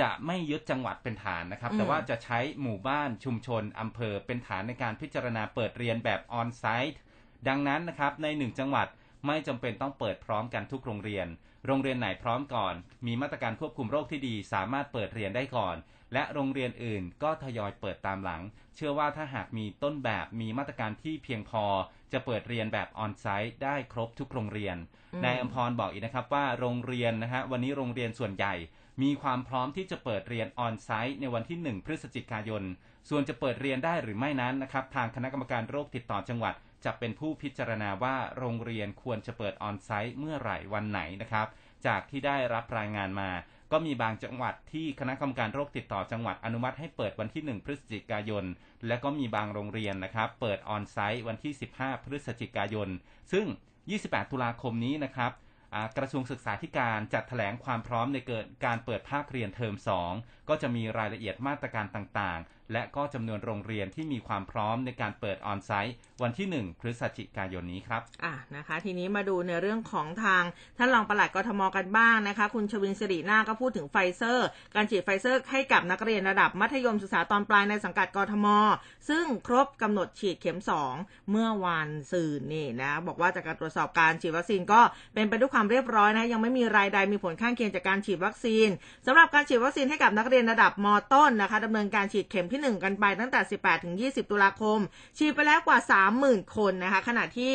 จะไม่ยึดจังหวัดเป็นฐานนะครับอืมแต่ว่าจะใช้หมู่บ้านชุมชนอำเภอเป็นฐานในการพิจารณาเปิดเรียนแบบออนไซต์ดังนั้นนะครับในหนึ่งจังหวัดไม่จำเป็นต้องเปิดพร้อมกันทุกโรงเรียน โรงเรียนไหนพร้อมก่อน มีมาตรการควบคุมโรคที่ดี สามารถเปิดเรียนได้ก่อน และโรงเรียนอื่นก็ทยอยเปิดตามหลัง เชื่อว่าถ้าหากมีต้นแบบมีมาตรการที่เพียงพอ จะเปิดเรียนแบบออนไซต์ได้ครบทุกโรงเรียนอืมนายอมพรบอกอีกนะครับว่าโรงเรียนนะฮะวันนี้โรงเรียนส่วนใหญ่ มีความพร้อมที่จะเปิดเรียนออนไซต์ในวันที่ 1 พฤศจิกายน ส่วนจะเปิดเรียนได้หรือไม่นั้นนะครับทางคณะกรรมการโรคติดต่อจังหวัด จะเป็นผู้พิจารณาว่าโรงเรียนควรจะเปิดออนไซต์เมื่อไหร่วันไหนนะครับจากที่ได้รับรายงานมา ก็มีบางจังหวัดที่คณะกรรมการโรคติดต่อจังหวัดอนุมัติให้เปิดวันที่ 1 พฤศจิกายน และก็มีบางโรงเรียนนะครับ เปิดออนไซต์วันที่ 15 พฤศจิกายน ซึ่ง 28 ตุลาคมนี้นะครับกระทรวงศึกษาธิการจัดแถลงความพร้อมในเกิดการเปิดภาคเรียนเทอม 2 ก็จะมีรายละเอียดมาตรการต่าง และก็จำนวนโรงเรียนที่มีความพร้อมในการเปิดออนไซต์ วันที่ 1 พฤศจิกายนนี้ครับอะนะคะ ทีนี้มาดูในเรื่องของทางท่านรองปลัดกทมกันบ้างนะคะ คุณชวินศิรินาคก็พูดถึงไฟเซอร์ การฉีดไฟเซอร์ให้กับนักเรียนระดับมัธยมศึกษาตอนปลายในสังกัดกทม ซึ่งครบกำหนดฉีดเข็ม 2 เมื่อวานซืนนี่นะบอกว่าจากการตรวจสอบการฉีดวัคซีนก็เป็นไปด้วยความเรียบร้อยนะยังไม่มีรายใดมีผลข้างเคียงจากการฉีดวัคซีนสำหรับการฉีดวัคซีนให้กับนักเรียนระดับมต้นนะคะดำเนินการฉีดเข็มที่ที่ 1 กันไปตั้งแต่ 18ถึง20 ตุลาคม ฉีดไปแล้วกว่า 30,000 คนนะคะ ขณะที่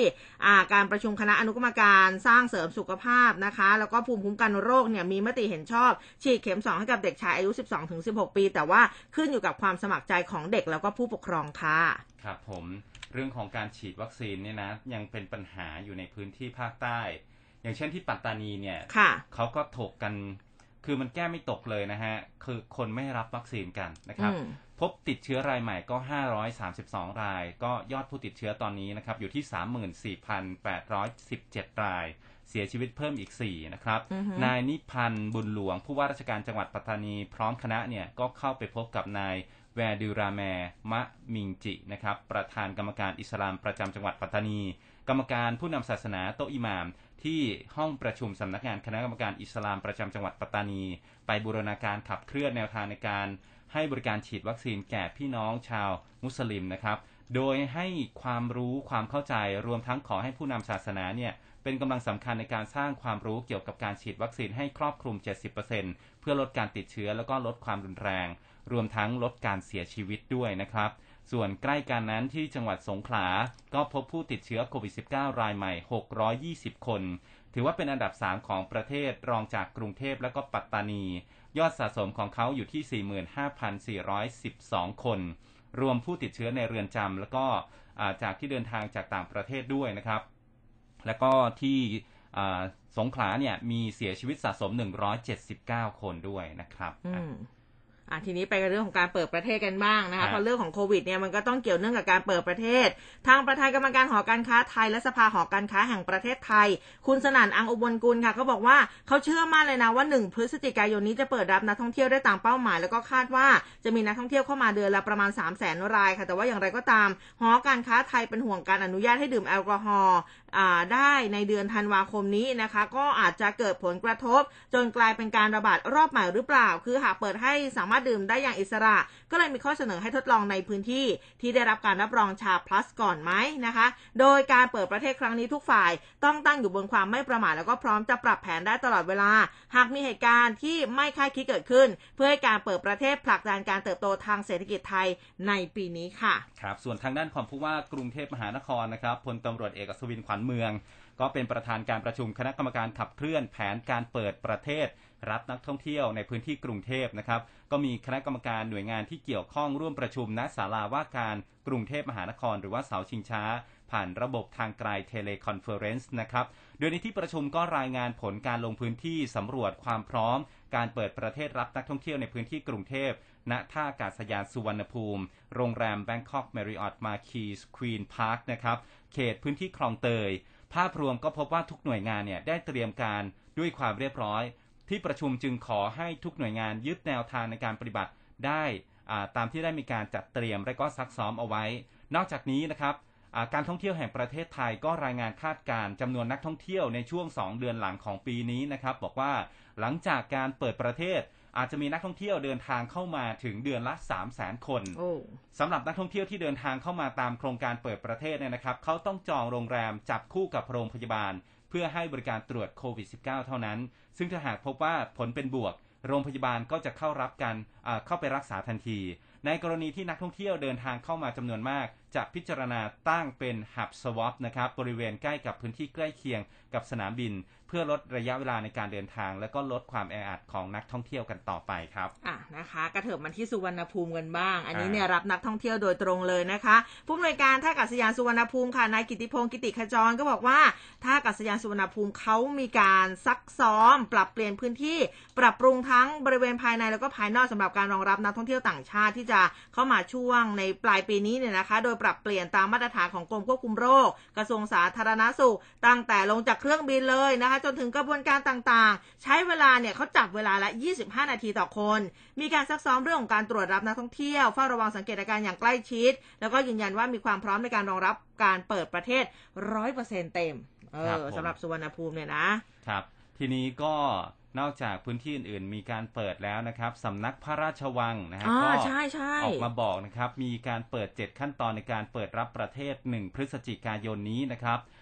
การประชุมคณะอนุกรรมการสร้างเสริมสุขภาพนะคะ แล้วก็ภูมิคุ้มกันโรคเนี่ยมีมติเห็นชอบ ฉีดเข็ม 2 ให้กับเด็กชายอายุ 12ถึง16 ปี แต่ว่าขึ้นอยู่กับความสมัครใจของเด็กแล้วก็ผู้ปกครองค่ะครับผมเรื่องของการฉีดวัคซีนเนี่ยนะยังเป็นปัญหาอยู่ในพื้นที่ภาคใต้ อย่างเช่นที่ปัตตานีเนี่ยเขาก็ถกกัน คือมันแก้ไม่ตกเลยนะฮะ คือคนไม่รับวัคซีนกันนะครับ พบติดเชื้อรายใหม่ก็ 532 ราย ก็ยอดผู้ติดเชื้อตอนนี้นะครับ อยู่ที่ 34,817 ราย เสียชีวิตเพิ่มอีก 4 นะครับ นายนิพันธ์บุญหลวง ผู้ว่าราชการจังหวัดปัตตานีพร้อมคณะเนี่ย ก็เข้าไปพบกับนายแวดูราแมมะมิงจินะครับ ประธานกรรมการอิสลามประจำจังหวัดปัตตานี กรรมการผู้นำศาสนาโตอิมาม ที่ห้องประชุมสำนักงานคณะกรรมการอิสลามประจำจังหวัดปัตตานี ไปบูรณาการขับเคลื่อนแนวทางในการ ให้บริการฉีดวัคซีนแก่พี่น้องชาวมุสลิมนะครับ โดยให้ความรู้ความเข้าใจรวมทั้งขอให้ผู้นำศาสนาเนี่ยเป็นกำลังสำคัญในการสร้างความรู้เกี่ยวกับการฉีดวัคซีนให้ครอบคลุม 70%เพื่อลดการติดเชื้อแล้วก็ลดความรุนแรง รวมทั้งลดการเสียชีวิตด้วยนะครับ ส่วนใกล้กันนั้นที่จังหวัดสงขลา ก็พบผู้ติดเชื้อโควิด -19 รายใหม่ 620 คน ถือว่าเป็นอันดับ 3 ของประเทศรองจากกรุงเทพและก็ปัตตานี ยอดสะสมของเขาอยู่ที่ 45,412 คน รวมผู้ติดเชื้อในเรือนจำแล้วก็จากที่เดินทางจากต่างประเทศด้วยนะครับ แล้วก็ที่สงขลาเนี่ยมีเสียชีวิตสะสม 179 คนด้วยนะครับ อะทีนี้ไปกันเรื่องของการเปิดประเทศกันบ้างนะคะเพราะเรื่องของโควิดเนี่ยมันก็ต้องเกี่ยวเนื่องกับการเปิดประเทศ ทางประธานกรรมการหอการค้าไทย และสภาหอการค้าแห่งประเทศไทย คุณสนั่นอังอุบลกุลค่ะเขาบอกว่าเขาเชื่อมั่นเลยนะว่า 1 พฤศจิกายนนี้จะเปิดรับนักท่องเที่ยวได้ตามเป้าหมาย แล้วก็คาดว่าจะมีนักท่องเที่ยวเข้ามาเดือนละประมาณ 3 0 0 0 0 0รายค่ะแต่ว่าอย่างไรก็ตาม หอการค้าไทยเป็นห่วงการอนุญาตให้ดื่มแอลกอฮอล์ ได้ในเดือนธันวาคมนี้นะคะ ก็อาจจะเกิดผลกระทบ จนกลายเป็นการระบาดรอบใหม่หรือเปล่า คือหากเปิดให้สามารถดื่มได้อย่างอิสระ ก็เลยมีข้อเสนอให้ทดลองในพื้นที่ที่ได้รับการรับรองชาพลัสก่อนไหมนะคะ โดยการเปิดประเทศครั้งนี้ทุกฝ่ายต้องตั้งอยู่บนความไม่ประมาทแล้วก็พร้อมจะปรับแผนได้ตลอดเวลา หากมีเหตุการณ์ที่ไม่คาดคิดเกิดขึ้น เพื่อให้การเปิดประเทศผลักดันการเติบโตทางเศรษฐกิจไทยในปีนี้ค่ะ ครับ ส่วนทางด้านของผู้ว่ากรุงเทพมหานครนะครับพลตำรวจเอกอัศวินขวัญเมือง ก็เป็นประธานการประชุมคณะกรรมการขับเคลื่อนแผนการเปิดประเทศ รับนักท่องเที่ยวในพื้นที่กรุงเทพนะครับก็มีคณะกรรมการหน่วยงานที่เกี่ยวข้องร่วมประชุมณศาลาว่าการกรุงเทพมหานคร หรือว่าเสาชิงช้า ผ่านระบบทางไกล teleconference นะครับโดยในที่ประชุมก็รายงานผลการลงพื้นที่สำรวจความพร้อม การเปิดประเทศรับนักท่องเที่ยวในพื้นที่กรุงเทพณท่าอากาศยานสุวรรณภูมิ โรงแรม Bangkok Marriott Marquis Queen Park นะครับ เขตพื้นที่คลองเตย ภาพรวมก็พบว่าทุกหน่วยงานเนี่ยได้เตรียมการด้วยความเรียบร้อย ที่ประชุมจึงขอให้ทุกหน่วยงานยึดแนวทางในการปฏิบัติได้ตามที่ได้มีการจัดเตรียมและก็ซักซ้อมเอาไว้ นอกจากนี้นะครับการท่องเที่ยวแห่งประเทศไทยก็รายงานคาดการจำนวนนักท่องเที่ยวในช่วง 2 เดือนหลังของปีนี้นะครับ บอกว่าหลังจากการเปิดประเทศ อาจจะมีนักท่องเที่ยวเดินทางเข้ามาถึงเดือนละ3 0 0 0 0 0 คนสำหรับนักท่องเที่ยวที่เดินทางเข้ามาตามโครงการเปิดประเทศเนี่ยนะครับเขาต้องจองโรงแรมจับคู่กับโรงพยาบาล เพื่อให้บริการตรวจโควิด -19 เท่านั้น ซึ่งถ้าหากพบว่าผลเป็นบวก โรงพยาบาลก็จะเข้ารับการเข้าไปรักษาทันที ในกรณีที่นักท่องเที่ยวเดินทางเข้ามาจำนวนมาก จะพิจารณาตั้งเป็นหับสวอปนะครับบริเวณใกล้กับพื้นที่ใกล้เคียงกับสนามบิน พื่อลดระยะเวลาในการเดินทาง และก็ลดความแออัดของนักท่องเที่ยวกันต่อไปครับอะนะคะ กระเถิบมาที่สุวรรณภูมิกันบ้าง อันนี้เนี่ยรับนักท่องเที่ยวโดยตรงเลยนะคะผู้อำนวยการท่าอากาศยานสุวรรณภูมิค่ะนายกิติพงศ์กิติขจรก็บอกว่าท่าอากาศยานสุวรรณภูมิเขามีการซักซ้อม ปรับเปลี่ยนพื้นที่ ปรับปรุงทั้งบริเวณภายในแล้วก็ภายนอกสำหรับการรองรับนักท่องเที่ยวต่างชาติที่จะเข้ามาช่วงในปลายปีนี้เนี่ยนะคะ โดยปรับเปลี่ยนตามมาตรฐานของกรมควบคุมโรค กระทรวงสาธารณสุข ตั้งแต่ลงจากเครื่องบินเลยนะคะจนถึงกระบวนการต่างๆ ใช้เวลาเนี่ยเขาจับเวลาละ 25 นาทีต่อคน มีการซักซ้อมเรื่องของการตรวจรับนักท่องเที่ยวเฝ้าระวังสังเกตอาการอย่างใกล้ชิด แล้วก็ยืนยันว่ามีความพร้อมในการรองรับการเปิดประเทศร้อยเปอร์เซ็นเต็มเออสำหรับสุวรรณภูมิเนี่ยนะครับ ทีนี้ก็นอกจากพื้นที่อื่นๆ มีการเปิดแล้วนะครับสำนักพระราชวังนะฮะอ่าก็ใช่ใช่ออกมาบอกนะครับ มีการเปิด 7 ขั้นตอนในการเปิดรับประเทศ 1 พฤศจิกายนนี้นะครับอ่า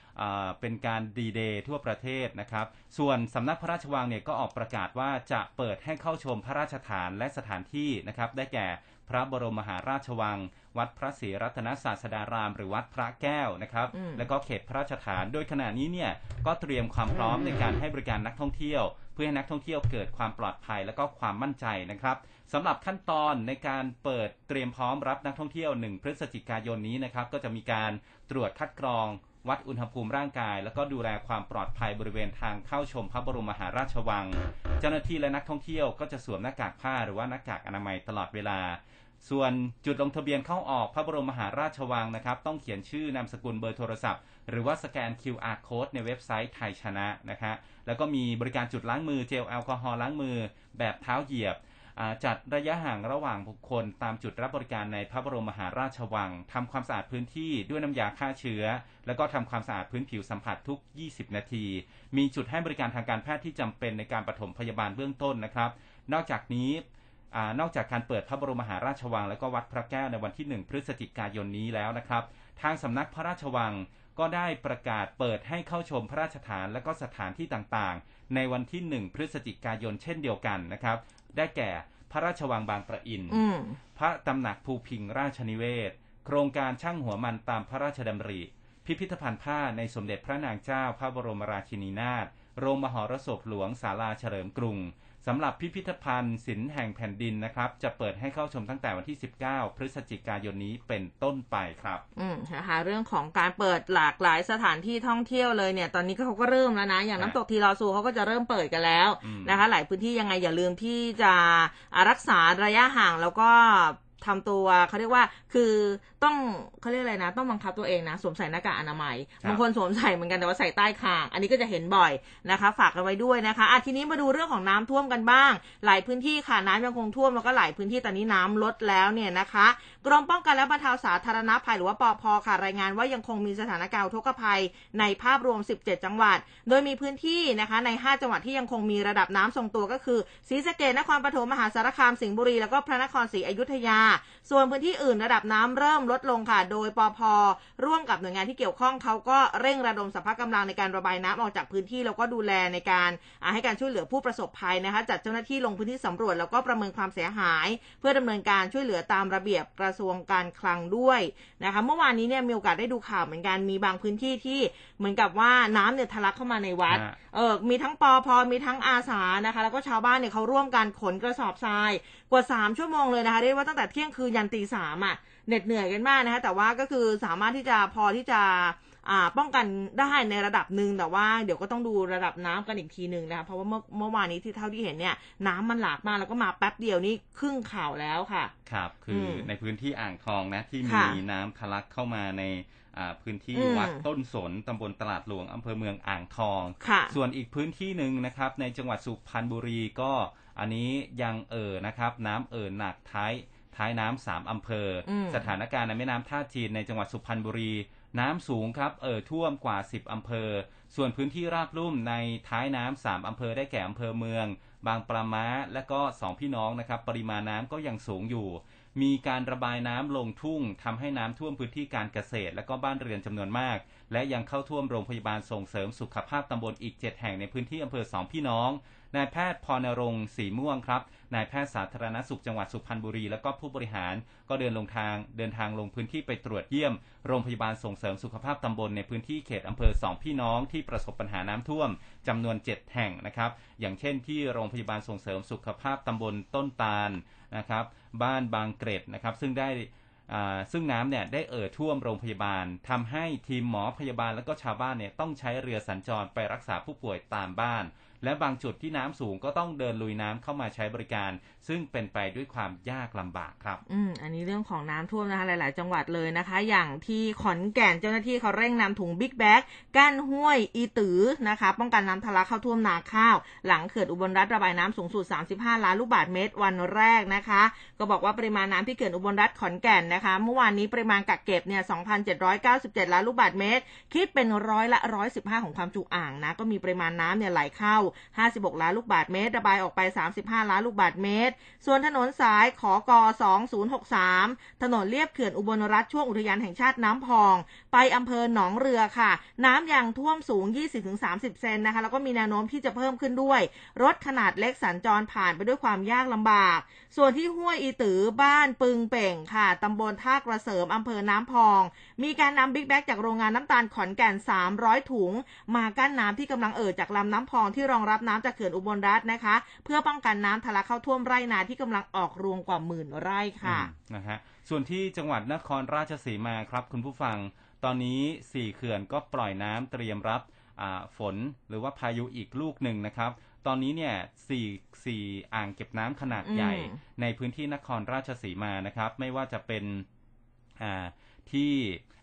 เป็นการดีเดย์ทั่วประเทศนะครับ ส่วนสำนักพระราชวังเนี่ยก็ออกประกาศว่าจะเปิดให้เข้าชมพระราชฐานและสถานที่นะครับ ได้แก่พระบรมมหาราชวัง วัดพระศรีรัตนศาสดาราม หรือวัดพระแก้วนะครับอืมแล้วก็เขตพระราชฐาน โดยขณะนี้เนี่ยก็เตรียมความพร้อมในการให้บริการนักท่องเที่ยว เพื่อให้นักท่องเที่ยวเกิดความปลอดภัยและก็ความมั่นใจนะครับสำหรับขั้นตอนในการเปิดเตรียมพร้อมรับนักท่องเที่ยว 1 พฤศจิกายนนี้นะครับ ก็จะมีการตรวจคัดกรอง วัดอุณหภูมิร่างกาย แล้วก็ดูแลความปลอดภัยบริเวณทางเข้าชมพระบรมมหาราชวัง เจ้าหน้าที่และนักท่องเที่ยวก็จะสวมหน้ากากผ้าหรือว่าหน้ากากอนามัยตลอดเวลา ส่วนจุดลงทะเบียนเข้าออกพระบรมมหาราชวังนะครับ ต้องเขียนชื่อนามสกุลเบอร์โทรศัพท์ หรือว่าสแกน QR code ในเว็บไซต์ไทยชนะนะฮะแล้วก็มีบริการจุดล้างมือเจลแอลกอฮอล์ล้างมือ แบบเท้าเหยียบ จัดระยะห่างระหว่างบุคคล ตามจุดรับบริการในพระบรมมหาราชวังทำความสะอาดพื้นที่ด้วยน้ำยาฆ่าเชื้อ แล้วก็ทำความสะอาดพื้นผิวสัมผัสทุก 20 นาที มีจุดให้บริการทางการแพทย์ที่จำเป็นในการปฐมพยาบาลเบื้องต้นนะครับ นอกจากนี้อนอกจากการเปิดพระบรมมหาราชวัง และก็วัดพระแก้วในวันที่ 1 พฤศจิกายนนี้แล้วนะครับ ทางสำนักพระราชวังก็ได้ประกาศเปิดให้เข้าชมพระราชฐานและก็สถานที่ต่างๆ ในวันที่ 1 พฤศจิกายนเช่นเดียวกันนะครับ ได้แก่พระราชวังบางประอินอืมพระตำหนักภูพิงราชนิเวศ โครงการช่างหัวมันตามพระราชดำริ พิพิธภัณฑ์ผ้าในสมเด็จพระนางเจ้าพระบรมราชินีนาถ โรงมหรสพหลวงศาลาเฉลิมกรุง สำหรับพิพิธภัณฑ์ศิลป์แห่งแผ่นดินนะครับ จะเปิดให้เข้าชมตั้งแต่วันที่ 19 พฤศจิกายนนี้เป็นต้นไปครับ อืมนะคะเรื่องของการเปิดหลากหลายสถานที่ท่องเที่ยวเลยเนี่ย ตอนนี้เขาก็เริ่มแล้วนะ อย่างน้ำตกทีลอซูเขาก็จะเริ่มเปิดกันแล้วนะคะ หลายพื้นที่ยังไงอย่าลืมที่จะรักษาระยะห่างแล้วก็ ทำตัวเขาเรียกว่าคือต้องเขาเรียกอะไรนะ ต้องบังคับตัวเองนะ สวมใส่หน้ากากอนามัยครับบางคนสวมใส่เหมือนกันแต่ว่าใส่ใต้คาง อันนี้ก็จะเห็นบ่อยนะคะ ฝากกันไว้ด้วยนะคะอะทีนี้มาดูเรื่องของน้ำท่วมกันบ้าง หลายพื้นที่ค่ะน้ำยังคงท่วมแล้วก็หลายพื้นที่ตอนนี้น้ำลดแล้วเนี่ยนะคะ กรมป้องกันและบรรเทาสาธารณภัยหรือว่าปอพค่ะรายงานว่ายังคงมีสถานการณ์อุทกภัยในภาพรวม 17 จังหวัด โดยมีพื้นที่นะคะ ใน 5 จังหวัดที่ยังคงมีระดับน้ำทรงตัวก็คือศรีสะเกษนครปฐมมหาสารคามสิงห์บุรีแล้วก็พระนครศรีอยุธยาส่วนพื้นที่อื่นระดับน้ำเริ่มลดลงค่ะ โดยปอพร่วมกับหน่วยงานที่เกี่ยวข้องเขาก็เร่งระดมสรรพกำลังในการระบายน้ำออกจากพื้นที่แล้วก็ดูแลในการอ่าให้การช่วยเหลือผู้ประสบภัยนะคะ จัดเจ้าหน้าที่ลงพื้นที่สำรวจแล้วก็ประเมินความเสียหาย เพื่อดำเนินการช่วยเหลือตามระเบียบกระทรวงการคลังด้วยนะคะ เมื่อวานนี้เนี่ยมีโอกาสได้ดูข่าวเหมือนกันมีบางพื้นที่ที่เหมือนกับว่าน้ำเนี่ยทะลักเข้ามาในวัดฮะเออมีทั้งปอพอมีทั้งอาสานะคะ แล้วก็ชาวบ้านเนี่ยเขาร่วมกันขนกระสอบทรายกว่า 3 ชั่วโมงเลยนะคะเรียกว่าตั้งแต่เที่ยงคืนยันตีสามอะเหน็ดเหนื่อยกันมากนะคะแต่ว่าก็คือสามารถที่จะพอที่จะอ่าป้องกันได้ในระดับหนึ่งแต่ว่าเดี๋ยวก็ต้องดูระดับน้ำกันอีกทีหนึ่งนะคะเพราะว่าเมื่อเมื่อวานนี้ที่เท่าที่เห็นเนี่ยน้ำมันหลากมากแล้วก็มาแป๊บเดียวนี่ครึ่งข่าวแล้วค่ะ ครับคืออมในพื้นที่อ่างทองนะที่ค่ะมีน้ำทะลักเข้ามาในอ่าพื้นที่อืมวัดต้นสนตำบลตลาดหลวงอำเภอเมืองอ่างทองค่ะส่วนอีกพื้นที่หนึ่งนะครับในจังหวัดสุพรรณบุรีก็อันนี้ยังเอ่อนะครับ น้ำเอ่อหนักท้าย ท้ายน้ำสามอำเภออมสถานการณ์ในแม่น้ำท่าจีนในจังหวัดสุพรรณบุรี น้ำสูงครับเอ่อท่วมกว่า 10 อำเภอ ส่วนพื้นที่ราบลุ่มในท้ายน้ำสามอำเภอได้แก่อำเภอเมือง บางปลาม้าและก็สองพี่น้องนะครับ ปริมาณน้ำก็ยังสูงอยู่มีการระบายน้ำลงทุ่งทำให้น้ำท่วมพื้นที่การเกษตร และก็บ้านเรือนจำนวนมาก และยังเข้าท่วมโรงพยาบาลส่งเสริมสุขภาพตำบลอีก 7 แห่งในพื้นที่อำเภอสองพี่น้องนายแพทย์พรณรงค์สีม่วงครับ นายแพทย์สาธารณสุขจังหวัดสุพรรณบุรี และก็ผู้บริหารก็เดินลงทางเดินทางลงพื้นที่ไปตรวจเยี่ยม โรงพยาบาลส่งเสริมสุขภาพตำบลในพื้นที่เขตอำเภอสองพี่น้องที่ประสบปัญหาน้ำท่วมจำนวน 7 แห่งนะครับอย่างเช่นที่โรงพยาบาลส่งเสริมสุขภาพตำบลต้นตาลนะครับบ้านบางเกร็ดนะครับซึ่งได้ซึ่งน้ำเนี่ยได้เอ่อท่วมโรงพยาบาลทำให้ทีมหมอพยาบาลและก็ชาวบ้านเนี่ยต้องใช้เรือสัญจรไปรักษาผู้ป่วยตามบ้าน และบางจุดที่น้ำสูงก็ต้องเดินลุยน้ำเข้ามาใช้บริการ ซึ่งเป็นไปด้วยความยากลำบากครับ อืมอันนี้เรื่องของน้ำท่วมนะคะหลาย ๆ จังหวัดเลยนะคะ อย่างที่ขอนแก่นเจ้าหน้าที่เขาเร่งนำถุงบิ๊กแบ็กกั้นห้วยอีตือนะคะ ป้องกันน้ำทะลักเข้าท่วมนาข้าว หลังเขื่อนอุบลรัฐระบายน้ำสูงสุด 35 ล้านลูกบาศก์เมตรวันแรกนะคะ ก็บอกว่าปริมาณน้ำที่เขื่อนอุบลรัฐขอนแก่นนะคะ เมื่อวานนี้ปริมาณกักเก็บเนี่ย 2,797 ล้านลูกบาศก์เมตร คิดเป็นร้อยละ 115 ของความจุอ่างนะ ก็มีปริมาณน้ำเนี่ยไหลเข้า56 ล้านลูกบาทเมตร ระบายออกไป 35 ล้านลูกบาทเมตร ส่วนถนนสายขอกอ2063 ถนนเลียบเขื่อนอุบลรัฐช่วงอุทยานแห่งชาติน้ำพอง ไปอำเภอหนองเรือค่ะ น้ำยังท่วมสูง 20-30 เซนนะคะ แล้วก็มีแนวโน้มที่จะเพิ่มขึ้นด้วย รถขนาดเล็กสัญจรผ่านไปด้วยความยากลำบาก ส่วนที่ห้วยอีตือบ้านปึงเป่งค่ะตำบลท่ากระเสริมอำเภอน้ำพอง มีการนำบิ๊กแบ็กจากโรงงานน้ำตาลขอนแก่น 300 ถุง มากั้นน้ำที่กำลังเอ่อจากลำน้ำพองที่รองรับน้ำจากเขื่อนอุบลรัฐนะคะ เพื่อป้องกันน้ำทะลักเข้าท่วมไร่นาที่กำลังออกรวงกว่าหมื่นไร่ค่ะอืมนะฮะส่วนที่จังหวัดนครราชสีมาครับ คุณผู้ฟัง ตอนนี้สี่เขื่อนก็ปล่อยน้ำเตรียมรับอ่าฝนหรือว่าพายุอีกลูกหนึ่งนะครับตอนนี้เนี่ยสี่สี่อ่างเก็บน้ำขนาดใหญ่อืมในพื้นที่นครราชสีมานะครับ ไม่ว่าจะเป็นอ่าที่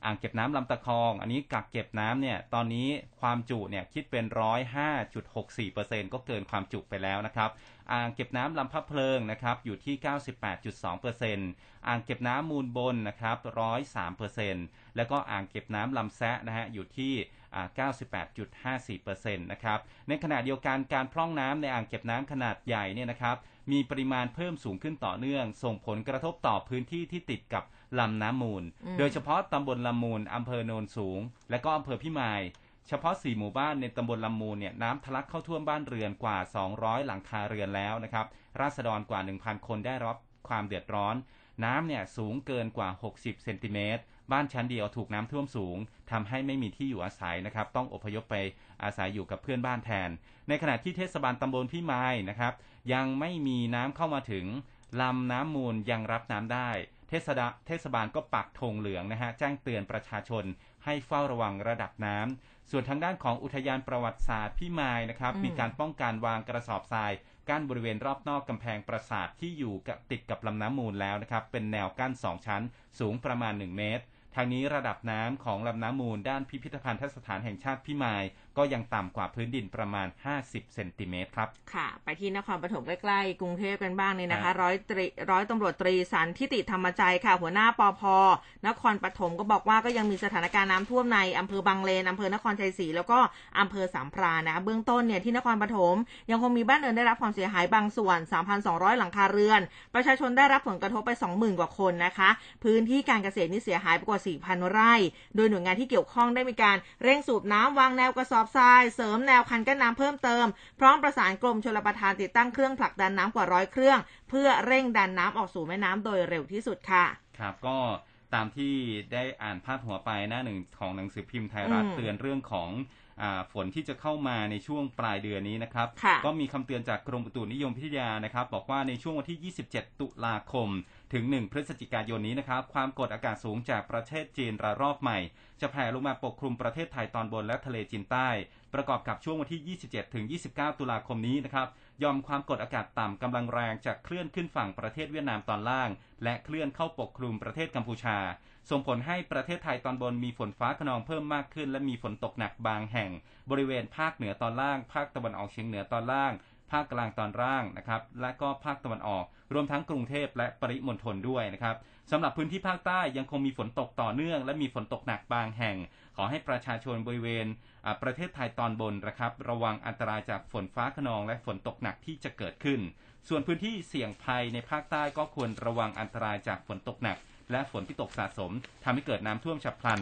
อ่างเก็บน้ำลำตะคอง อันนี้กักเก็บน้ำเนี่ยตอนนี้ความจุเนี่ยคิดเป็นร้อยห้าจุดหกสี่เปอร์เซ็นก็เกินความจุไปแล้วนะครับอ่างเก็บน้ำลำพะเพลิงนะครับอยู่ที่98.2%อ่างเก็บน้ำมูลบนนะครับ103%แล้วก็อ่างเก็บน้ำลำแซะนะฮะอยู่ที่อ่า98.54%นะครับในขณะเดียวกันการพร่องน้ำในอ่างเก็บน้ำขนาดใหญ่เนี่ยนะครับมีปริมาณเพิ่มสูงขึ้นต่อเนื่อง ส่งผลกระทบต่อพื้นที่ที่ติดกับ ลำน้ำมูลอืมโดยเฉพาะตำบลลำมูลอำเภอโนนสูง และก็อำเภอพิมาย เฉพาะ 4 หมู่บ้านในตำบลลำมูลเนี่ยน้ำทะลักเข้าท่วมบ้านเรือนกว่า 200 หลังคาเรือนแล้วนะครับราษฎรกว่า 1,000 คนได้รับความเดือดร้อน น้ำเนี่ยสูงเกินกว่า 60 เซนติเมตรบ้านชั้นเดียวถูกน้ำท่วมสูงทำให้ไม่มีที่อยู่อาศัยนะครับ ต้องอพยพไปอาศัยอยู่กับเพื่อนบ้านแทน ในขณะที่เทศบาลตำบลพิมายนะครับ ยังไม่มีน้ำเข้ามาถึงลำน้ำมูลยังรับน้ำได้ เทศดาเทศบาลก็ปักธงเหลืองนะฮะแจ้งเตือนประชาชนให้เฝ้าระวังระดับน้ำส่วนทางด้านของอุทยานประวัติศาสตร์พิมายนะครับอืมมีการป้องกันวางกระสอบทรายกั้นบริเวณรอบนอกกำแพงปราสาทที่อยู่กับติดกับลำน้ำมูลแล้วนะครับ เป็นแนวกั้น 2 ชั้น สูงประมาณ 1 เมตร ทางนี้ระดับน้ำของลำน้ำมูลด้านพิพิธภัณฑสถานแห่งชาติพิมาย ก็ยังต่ำกว่าพื้นดินประมาณ 50เซนติเมตรครับ ค่ะ ไปที่นครปฐมใกล้ๆกรุงเทพกันบ้างเนี่ยนะครัคะบร้อยตรีร้อยตำรวจตรีสันทิติธรรมใจค่ะ หัวหน้าปอพนครปฐมก็บอกว่าก็ยังมีสถานการณ์น้ำท่วมในอำเภอบางเลนอำเภอนครชัยศรีแล้วก็อำเภอสามพรานนะเบื้องต้นเนี่ยที่นครปฐมยังคงมีบ้านเรือนได้รับความเสียหายบางส่วน 3,200 หลังคาเรือน ประชาชนได้รับผลกระทบไป 20,000 กว่าคนนะคะ พื้นที่การเกษตรนี่เสียหายไปกว่า 4,000 ไร่ โดยหน่วยงานที่เกี่ยวข้องได้มีการเร่งสูบน้ำวางแนวกระสอบทรายเสริมแนวคันกั้นน้ำเพิ่มเติม พร้อมประสานกรมชลประทานติดตั้งเครื่องผลักดันน้ำกว่าร้อยเครื่อง เพื่อเร่งดันน้ำออกสู่แม่น้ำโดยเร็วที่สุดค่ะ ครับก็ตามที่ได้อ่านพาดหัวไปหน้าหนึ่งของหนังสือพิมพ์ไทยรัฐอืมเตือนเรื่องของอาฝนที่จะเข้ามาในช่วงปลายเดือนนี้นะครับค่ะก็มีคำเตือนจากกรมอุตุนิยมวิทยานะครับ บอกว่าในช่วงวันที่ 27 ตุลาคม ถึง 1 พฤศจิกายนนี้นะครับ ความกดอากาศสูงจากประเทศจีนระลอกใหม่ จะแผ่ลงมาปกคลุมประเทศไทยตอนบนและทะเลจีนใต้ ประกอบกับช่วงวันที่ 27 ถึง 29 ตุลาคมนี้นะครับยอมความกดอากาศต่ำกำลังแรงจะเคลื่อนขึ้นฝั่งประเทศเวียดนามตอนล่าง และเคลื่อนเข้าปกคลุมประเทศกัมพูชา ส่งผลให้ประเทศไทยตอนบนมีฝนฟ้าขนองเพิ่มมากขึ้น และมีฝนตกหนักบางแห่ง บริเวณภาคเหนือตอนล่าง ภาคตะวันออกเฉียงเหนือตอนล่าง ภาคกลางตอนล่างนะครับและก็ภาคตะวันออก รวมทั้งกรุงเทพและปริมณฑลด้วยนะครับสำหรับพื้นที่ภาคใต้ยังคงมีฝนตกต่อเนื่อง และมีฝนตกหนักบางแห่ง ขอให้ประชาชนบริเวณประเทศไทยตอนบนนะครับระวังอันตรายจากฝนฟ้าขนอง และฝนตกหนักที่จะเกิดขึ้น ส่วนพื้นที่เสี่ยงภัยในภาคใต้ก็ควรระวังอันตรายจากฝนตกหนัก และฝนที่ตกสะสมทำให้เกิดน้ำท่วมฉับพลัน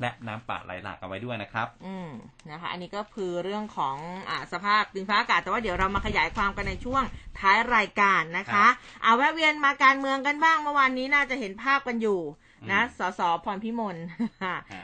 และน้ำป่าไหลหลากเอาไว้ด้วยนะครับ อืมนะคะ อันนี้ก็คือเรื่องของอาสภาพดินฟ้าอากาศแต่ว่าเดี๋ยวเรามาขยายความกันในช่วงท้ายรายการนะครัคะบเอาแวะเวียนมาการเมืองกันบ้างเมื่อวานนี้น่าจะเห็นภาพกันอยู่ นะอืมสสพรพิมล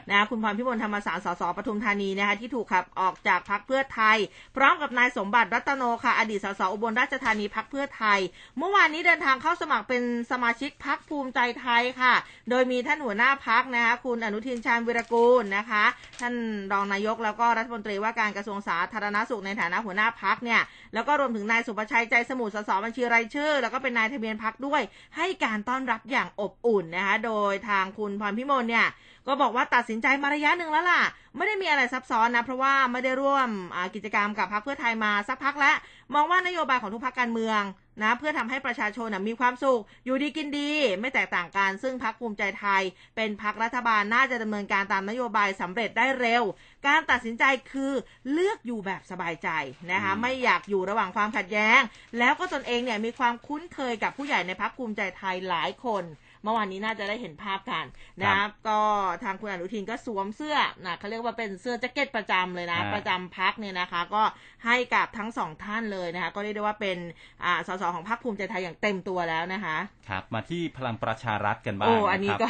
นะคุณพรพิมลธรรมสารสสปทุมธานีนะคะที่ถูกขับออกจากพักเพื่อไทย พร้อมกับนายสมบัติรัตโนค่ะ อดีตสสอุบลราชธานีพักเพื่อไทย เมื่อวานนี้เดินทางเข้าสมัครเป็นสมาชิกพักภูมิใจไทยค่ะ โดยมีท่านหัวหน้าพักนะคะคุณอนุทินชาญวิรกูลนะคะ ท่านรองนายกแล้วก็รัฐมนตรีว่าการกระทรวงสาธารณสุขในฐานะหัวหน้าพักเนี่ยแล้วก็รวมถึงนายสุประชัยใจสมุทรสสบัญชีรายชื่อ แล้วก็เป็นนายทะเบียนพักด้วย ให้การต้อนรับอย่างอบอุ่นนะคะโดยทางคุณพรพิมลเนี่ย ก็บอกว่าตัดสินใจมาระยะหนึ่งแล้วล่ะ ไม่ได้มีอะไรซับซ้อนนะ เพราะว่าไม่ได้ร่วมอ่ากิจกรรมกับพรรคเพื่อไทยมาสักพักแล้ว มองว่านโยบายของทุกพรรคการเมืองนะเพื่อทำให้ประชาชนนะมีความสุข อยู่ดีกินดี ไม่แตกต่างกัน ซึ่งพักภูมิใจไทย เป็นพักรัฐบาลน่าจะดำเนินการตามนโยบายสำเร็จได้เร็ว การตัดสินใจคือเลือกอยู่แบบสบายใจนะคะอืมไม่อยากอยู่ระหว่างความขัดแย้ง แล้วก็ตนเองเนี่ยมีความคุ้นเคยกับผู้ใหญ่ในพักภูมิใจไทยหลายคน เมื่อวานนี้น่าจะได้เห็นภาพกันนะครับก็ทางคุณอนุทินก็สวมเสื้อนะเขาเรียกว่าเป็นเสื้อแจ็คเก็ตประจำเลยนะอ่าประจำพักเนี่ยนะคะ ก็ให้กับทั้งสองท่านเลยนะคะ ก็เรียกได้ว่าเป็นอ่าสสของพรรคภูมิใจไทยอย่างเต็มตัวแล้วนะคะครับมาที่พลังประชารัฐกันบ้างโอ้อันนี้ะครับก็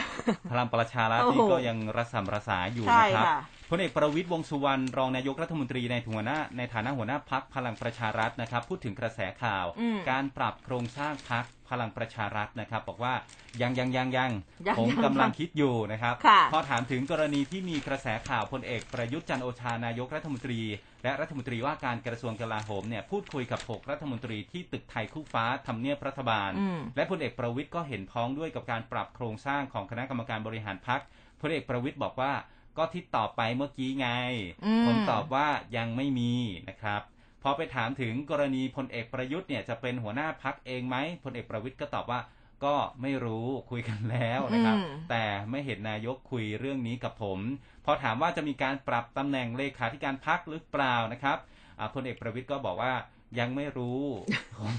พลังประชารัฐโอ้โหนี่ก็ยังระสำระสายอยู่ใช่นะครับค่ะพลเอกประวิตยวงษ์สุวรรณรองนายกรัฐมนตรีในหัวหน้าในฐานะหัวหน้าพักพลังประชารัฐนะครับ พูดถึงกระแสข่าวอืมการปรับโครงสร้างพัก พลังประชารัฐนะครับ บอกว่ายังยังยังยังยังผมยังกำลังคิดอยู่นะครับค่ะ พอถามถึงกรณีที่มีกระแสข่าวพลเอกประยุทธ์จันทร์โอชานายกรัฐมนตรี และรัฐมนตรีว่าการกระทรวงกลาโหมเนี่ยพูดคุยกับหกรัฐมนตรีที่ตึกไทยคู่ฟ้าทำเนียบรัฐบาล อืม และพลเอกประวิทย์ก็เห็นพ้องด้วยกับการปรับโครงสร้างของคณะกรรมการบริหารพักพลเอกประวิทย์บอกว่าก็ที่ตอบไปเมื่อกี้ไง อืม ผมตอบว่ายังไม่มีนะครับ พอไปถามถึงกรณีพลเอกประยุทธ์เนี่ยจะเป็นหัวหน้าพักเองไหมพลเอกประวิทย์ก็ตอบว่าก็ไม่รู้คุยกันแล้วนะครับอืมแต่ไม่เห็นนายกคุยเรื่องนี้กับผม พอถามว่าจะมีการปรับตำแหน่งเลขาธิการพักหรือเปล่านะครับอ่าพลเอกประวิทย์ก็บอกว่ายังไม่รู้ผม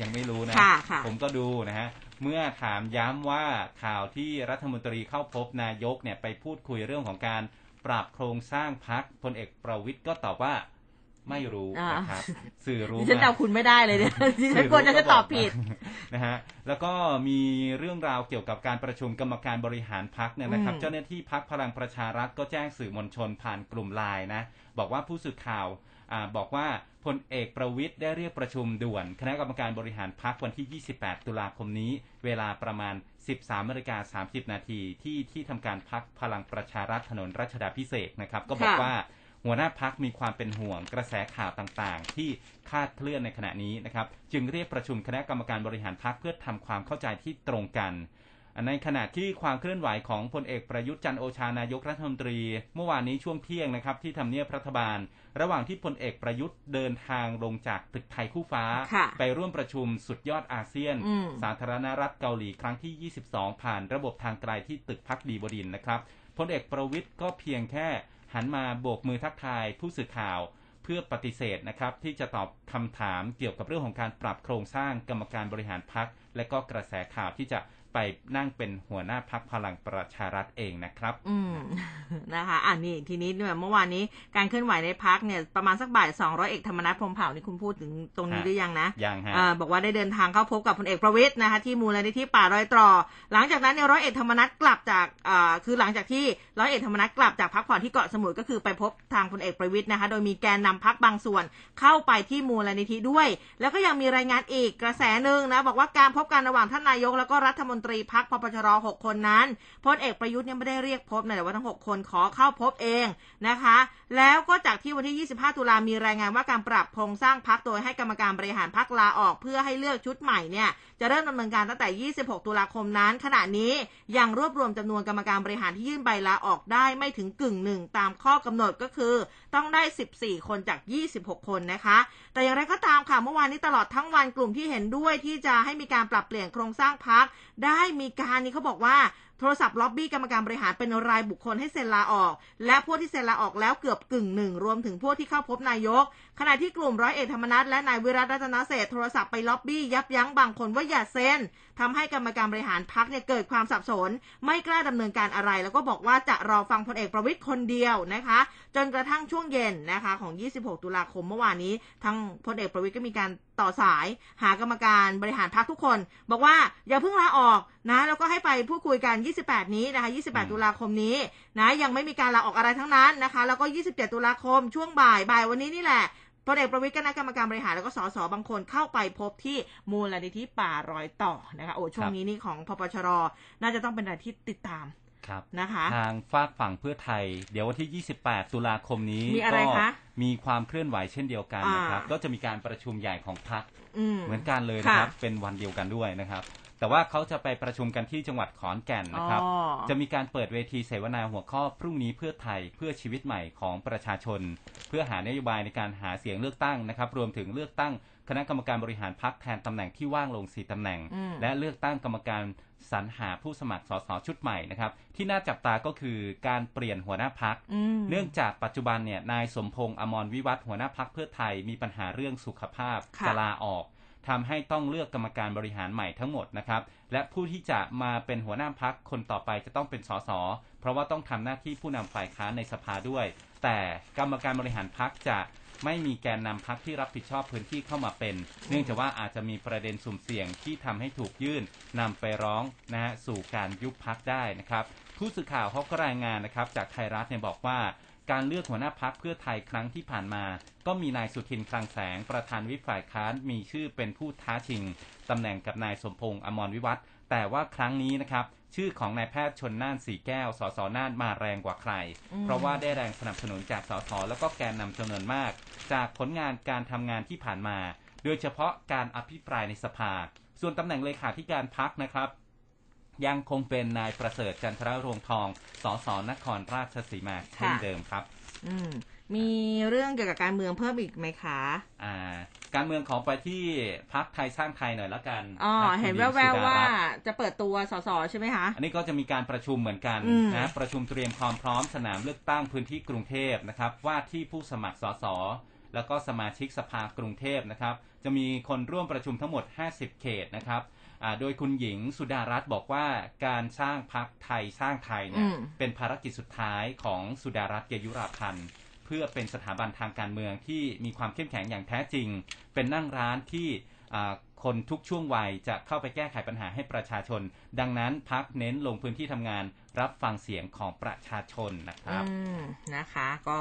ยังไม่รู้นะค่ะค่ะผมก็ดูนะฮะเมื่อถามย้ำว่าข่าวที่รัฐมนตรีเข้าพบนายกเนี่ยไปพูดคุยเรื่องของการปรับโครงสร้างพักพลเอกประวิทย์ก็ตอบว่า ไม่รู้อ่านนะครับสื่อรู้ดิฉันมาเดาคุณไม่ได้เลยเนี่ยดิฉันกลัวจะจะตอบผิดนะฮะแล้วก็มีเรื่องราวเกี่ยวกับการประชุมกรรมการบริหารพักเนี่ยนะครับอืมเจ้าหน้าที่พักพลังประชารัฐก็แจ้งสื่อมวลชนผ่านกลุ่มไลน์นะบอกว่าผู้สื่อข่าวอ่าบอกว่าพลเอกประวิทย์ได้เรียกประชุมด่วน คณะกรรมการบริหารพักวันที่ 28 ตุลาคมนี้ เวลาประมาณ 13นาฬิกา30 นาทีที่ที่ทำการพักพลังประชารัฐถนนรัชดาพิเศษกนะครับ ก็บอกค่ะว่า หัวหน้าพักมีความเป็นห่วงกระแสข่าวต่างๆ ที่คลาดเคลื่อนในขณะนี้นะครับ จึงเรียกประชุมคณะกรรมการบริหารพักเพื่อทำความเข้าใจที่ตรงกันในขณะที่ความเคลื่อนไหวของพลเอกประยุทธ์จันทร์โอชานายกรัฐมนตรี เมื่อวานนี้ช่วงเที่ยงนะครับที่ทำเนียบรัฐบาล ระหว่างที่พลเอกประยุทธ์เดินทางลงจากตึกไทยคู่ฟ้าค่ะไปร่วมประชุมสุดยอดอาเซียนอืมสาธารณรัฐเกาหลีครั้งที่ 22 ผ่านระบบทางไกลที่ตึกพักดีบดินทร์นะครับพลเอกประวิทย์ก็เพียงแค่ หันมาโบกมือทักทายผู้สื่อข่าวเพื่อปฏิเสธนะครับที่จะตอบคำถามเกี่ยวกับเรื่องของการปรับโครงสร้างกรรมการบริหารพักและก็กระแสข่าวที่จะ ไปนั่งเป็นหัวหน้าพักพลังประชารัฐเองนะครับ อืมนะคะอ่านี่ทีนี้เนี่ยเมื่อวานนี้การเคลื่อนไหวในพักเนี่ยประมาณสักบ่ายสองร้อยเอกธรรมนัฐพรหมเผ่านี่คุณพูดถึงตรงนี้ฮะหรือยังนะยังฮะอ่าบอกว่าได้เดินทางเข้าพบกับพลเอกประวิตยนะคะที่มูลนิธิป่ารอยต่อหลังจากนั้นเนี่ยร้อยเอกธรรมนัฐกลับจากอ่าคือหลังจากที่ร้อยเอกธรรมนัฐกลับจากพักผ่อนที่เกาะสมุยก็คือไปพบทางพลเอกประวิตยนะคะ โดยมีแกนนำพักบางส่วนเข้าไปที่มูลนิธิด้วย แล้วก็ยังมีรายงานอีกกระแสหนึ่งนะบอกว่าการพบกันระหว่างท่านนายกแล้วก็รัฐมนตรีพักพปชรหกคนนั้นพลเอกประยุทธ์เนี่ยไม่ได้เรียกพบนะแต่ว่าทั้งหกคนขอเข้าพบเองนะคะ แล้วก็จากที่วันที่ 25 ตุลามีรายงานว่าการปรับโครงสร้างพักโดยให้กรรมการบริหารพักลาออก เพื่อให้เลือกชุดใหม่เนี่ยจะเริ่มดำเนินการตั้งแต่ 26 ตุลาคมนั้น ขณะนี้ยังรวบรวมจำนวนกรรมการบริหารที่ยื่นใบลาออกได้ไม่ถึงกึ่งหนึ่งตามข้อกำหนดก็คือ ต้องได้ 14 คนจาก 26 คนนะคะ แต่อย่างไรก็ตามค่ะเมื่อวานนี้ตลอดทั้งวันกลุ่มที่เห็นด้วยที่จะให้มีการปรับเปลี่ยนโครงสร้างพัก ได้มีการนี่เขาบอกว่า โทรศัพท์ล็อบบี้กรรมการบริหารเป็นรายบุคคลให้เซ็นลาออก และพวกที่เซ็นลาออกแล้วเกือบกึ่งหนึ่งรวมถึงพวกที่เข้าพบนายก ขณะที่กลุ่มร้อยเอกธรรมนัฐและนายวิรัตรัตนเศษโทรศัพท์ไปล็อบบี้ยับยั้งบางคนว่าอย่าเซ็นทำให้กรรมการบริหารพักเนี่ยเกิดความสับสน ไม่กล้าดำเนินการอะไร แล้วก็บอกว่าจะรอฟังพลเอกประวิตยคนเดียวนะคะ จนกระทั่งช่วงเย็นนะคะของ 26 ตุลาคมเมื่อวานนี้ทั้งพลเอกประวิตยก็มีการต่อสาย หากรรมการบริหารพักทุกคน บอกว่าอย่าเพิ่งลาออกนะแล้วก็ให้ไปพูดคุยกัน28 นี้นะคะ 28 ตุลาคมนี้นะยังไม่มีการลาออกอะไรทั้งนั้นนะคะ แล้วก็ 27 ตุลาคมช่วงบ่ายบ่ายวันนี้นี่แหละพลเอกประวิตยก็นัดกรรมการบริหารแล้วก็สสบางคนเข้าไปพบที่มูลนิธิป่ารอยต่อนะคะโอ้ช่วงนี้นี่ของพปชรน่าจะต้องเป็นอะไรที่ติดตามครับนะคะทางฝากฝั่งเพื่อไทย เดี๋ยววันที่ 28 ตุลาคมนี้มีอะไรก็คะมีความเคลื่อนไหวเช่นเดียวกันนะครับอ่าก็จะมีการประชุมใหญ่ของพรรคอืมเหมือนกันเลยนะครับค่ะเป็นวันเดียวกันด้วยนะครับ แต่ว่าเขาจะไปประชุมกันที่จังหวัดขอนแก่นนะครับอ๋อจะมีการเปิดเวทีเสวนาหัวข้อพรุ่งนี้เพื่อไทยเพื่อชีวิตใหม่ของประชาชน เพื่อหานโยบายในการหาเสียงเลือกตั้งนะครับ รวมถึงเลือกตั้งคณะกรรมการบริหารพรรคแทนตำแหน่งที่ว่างลง 4ตำแหน่งอืมและเลือกตั้งกรรมการสรรหาผู้สมัครสสชุดใหม่นะครับ ที่น่าจับตาก็คือการเปลี่ยนหัวหน้าพักอืมเนื่องจากปัจจุบันเนี่ยนายสมพงษ์อมรวิวัฒน์หัวหน้าพักเพื่อไทยมีปัญหาเรื่องสุขภาพค่ะจะลาออก ทำให้ต้องเลือกกรรมการบริหารใหม่ทั้งหมดนะครับและผู้ที่จะมาเป็นหัวหน้าพักคนต่อไปจะต้องเป็นสสเพราะว่าต้องทำหน้าที่ผู้นำฝ่ายค้านในสภาด้วย แต่กรรมการบริหารพักจะไม่มีแกนนำพักที่รับผิดชอบพื้นที่เข้ามาเป็น เนื่องจากว่าอาจจะมีประเด็นสุ่มเสี่ยงที่ทำให้ถูกยื่นนำไปร้องนะฮะสู่การยุบพักได้นะครับผู้สื่อข่าวเขาก็รายงานนะครับจากไทยรัฐเนี่ยบอกว่า การเลือกหัวหน้าพักเพื่อไทยครั้งที่ผ่านมา ก็มีนายสุทินคลังแสง ประธานวิปฝ่ายค้านมีชื่อเป็นผู้ท้าชิงตำแหน่งกับนายสมพงษ์อมรวิวัฒน์แต่ว่าครั้งนี้นะครับ ชื่อของนายแพทย์ชนน่านสีแก้ว สสน่านมาแรงกว่าใครอืมเพราะว่าได้แรงสนับสนุนจากสสแล้วก็แกนนำจำนวนมาก จากผลงานการทำงานที่ผ่านมา โดยเฉพาะการอภิปรายในสภา ส่วนตำแหน่งเลขาธิการพักนะครับ ยังคงเป็นนายประเสริฐจันทรรวงทอง สสนครราชสีมาเช่นค่ะเดิมครับ อืมมีเรื่องเกี่ยวกับการเมืองเพิ่มอีกไหมคะ อ่า การเมืองขอไปที่พักไทยสร้างไทยหน่อยละกัน อ๋อพรรคเห็นคุณแวญิงวสุๆดว่ารัตน์จะเปิดตัวสสใช่ไหมคะ อันนี้ก็จะมีการประชุมเหมือนกันอืมนะประชุมเตรียมความพร้อมสนามเลือกตั้งพื้นที่กรุงเทพนะครับ ว่าที่ผู้สมัครสสแล้วก็สมาชิกสภากรุงเทพนะครับ จะมีคนร่วมประชุมทั้งหมด 50 เขตนะครับอ่า โดยคุณหญิงสุดารัตน์บอกว่าการสร้างพักไทยสร้างไทยเนี่ยอืมเป็นภารกิจสุดท้ายของสุดารัตน์เกยุราพันธ์เพื่อเป็นสถาบันทางการเมืองที่มีความเข้มแข็งอย่างแท้จริง เป็นนั่งร้านที่อ่าคนทุกช่วงวัยจะเข้าไปแก้ไขปัญหาให้ประชาชน ดังนั้นพักเน้นลงพื้นที่ทำงาน รับฟังเสียงของประชาชนนะครับอืมนะคะ ก็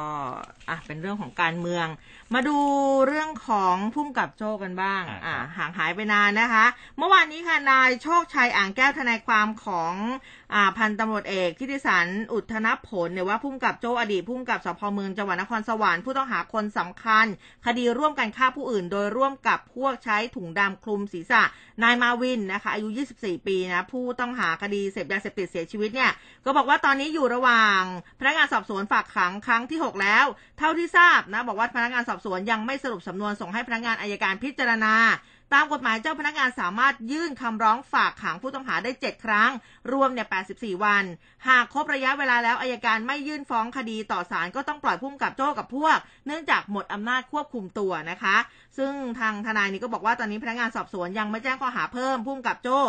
อะเป็นเรื่องของการเมือง มาดูเรื่องของพุ่มกับโจ้กันบ้างอ่าอ่าห่างหายไปนานนะคะ เมื่อวานนี้ค่ะนายโชคชัยอ่างแก้วทนายความของอ่าพันตำรวจเอกทิติสันอุทธนผลเนี่ยว่าพุ่มกับโจ้อดีตพุ่มกับสพเมืองจังหวัดนครสวรรค์ผู้ต้องหาคนสำคัญ คดีร่วมกันฆ่าผู้อื่น โดยร่วมกับพวกใช้ถุงดำคลุมศีรษะนายมาวินนะคะอายุ 24 ปีนะผู้ต้องหาคดีเสพยาเสพติดเสียชีวิตเนี่ยก็บอกว่าตอนนี้อยู่ระหว่างพนักงานสอบสวนฝากขังครั้งที่ 6 แล้ว เท่าที่ทราบนะบอกว่าพนักงานสอบสวนยังไม่สรุปสำนวนส่งให้พนักงานอายการพิจารณา ตามกฎหมายเจ้าพนักงานสามารถยื่นคำร้องฝากขังผู้ต้องหาได้ 7 ครั้ง รวมเนี่ย 84 วัน หากครบระยะเวลาแล้วอายการไม่ยื่นฟ้องคดีต่อศาลก็ต้องปล่อยพุ่มกับโจ้กับพวก เนื่องจากหมดอำนาจควบคุมตัวนะคะ ซึ่งทางทนายนี้ก็บอกว่าตอนนี้พนักงานสอบสวนยังไม่แจ้งข้อหาเพิ่มพุ่มกับโจ้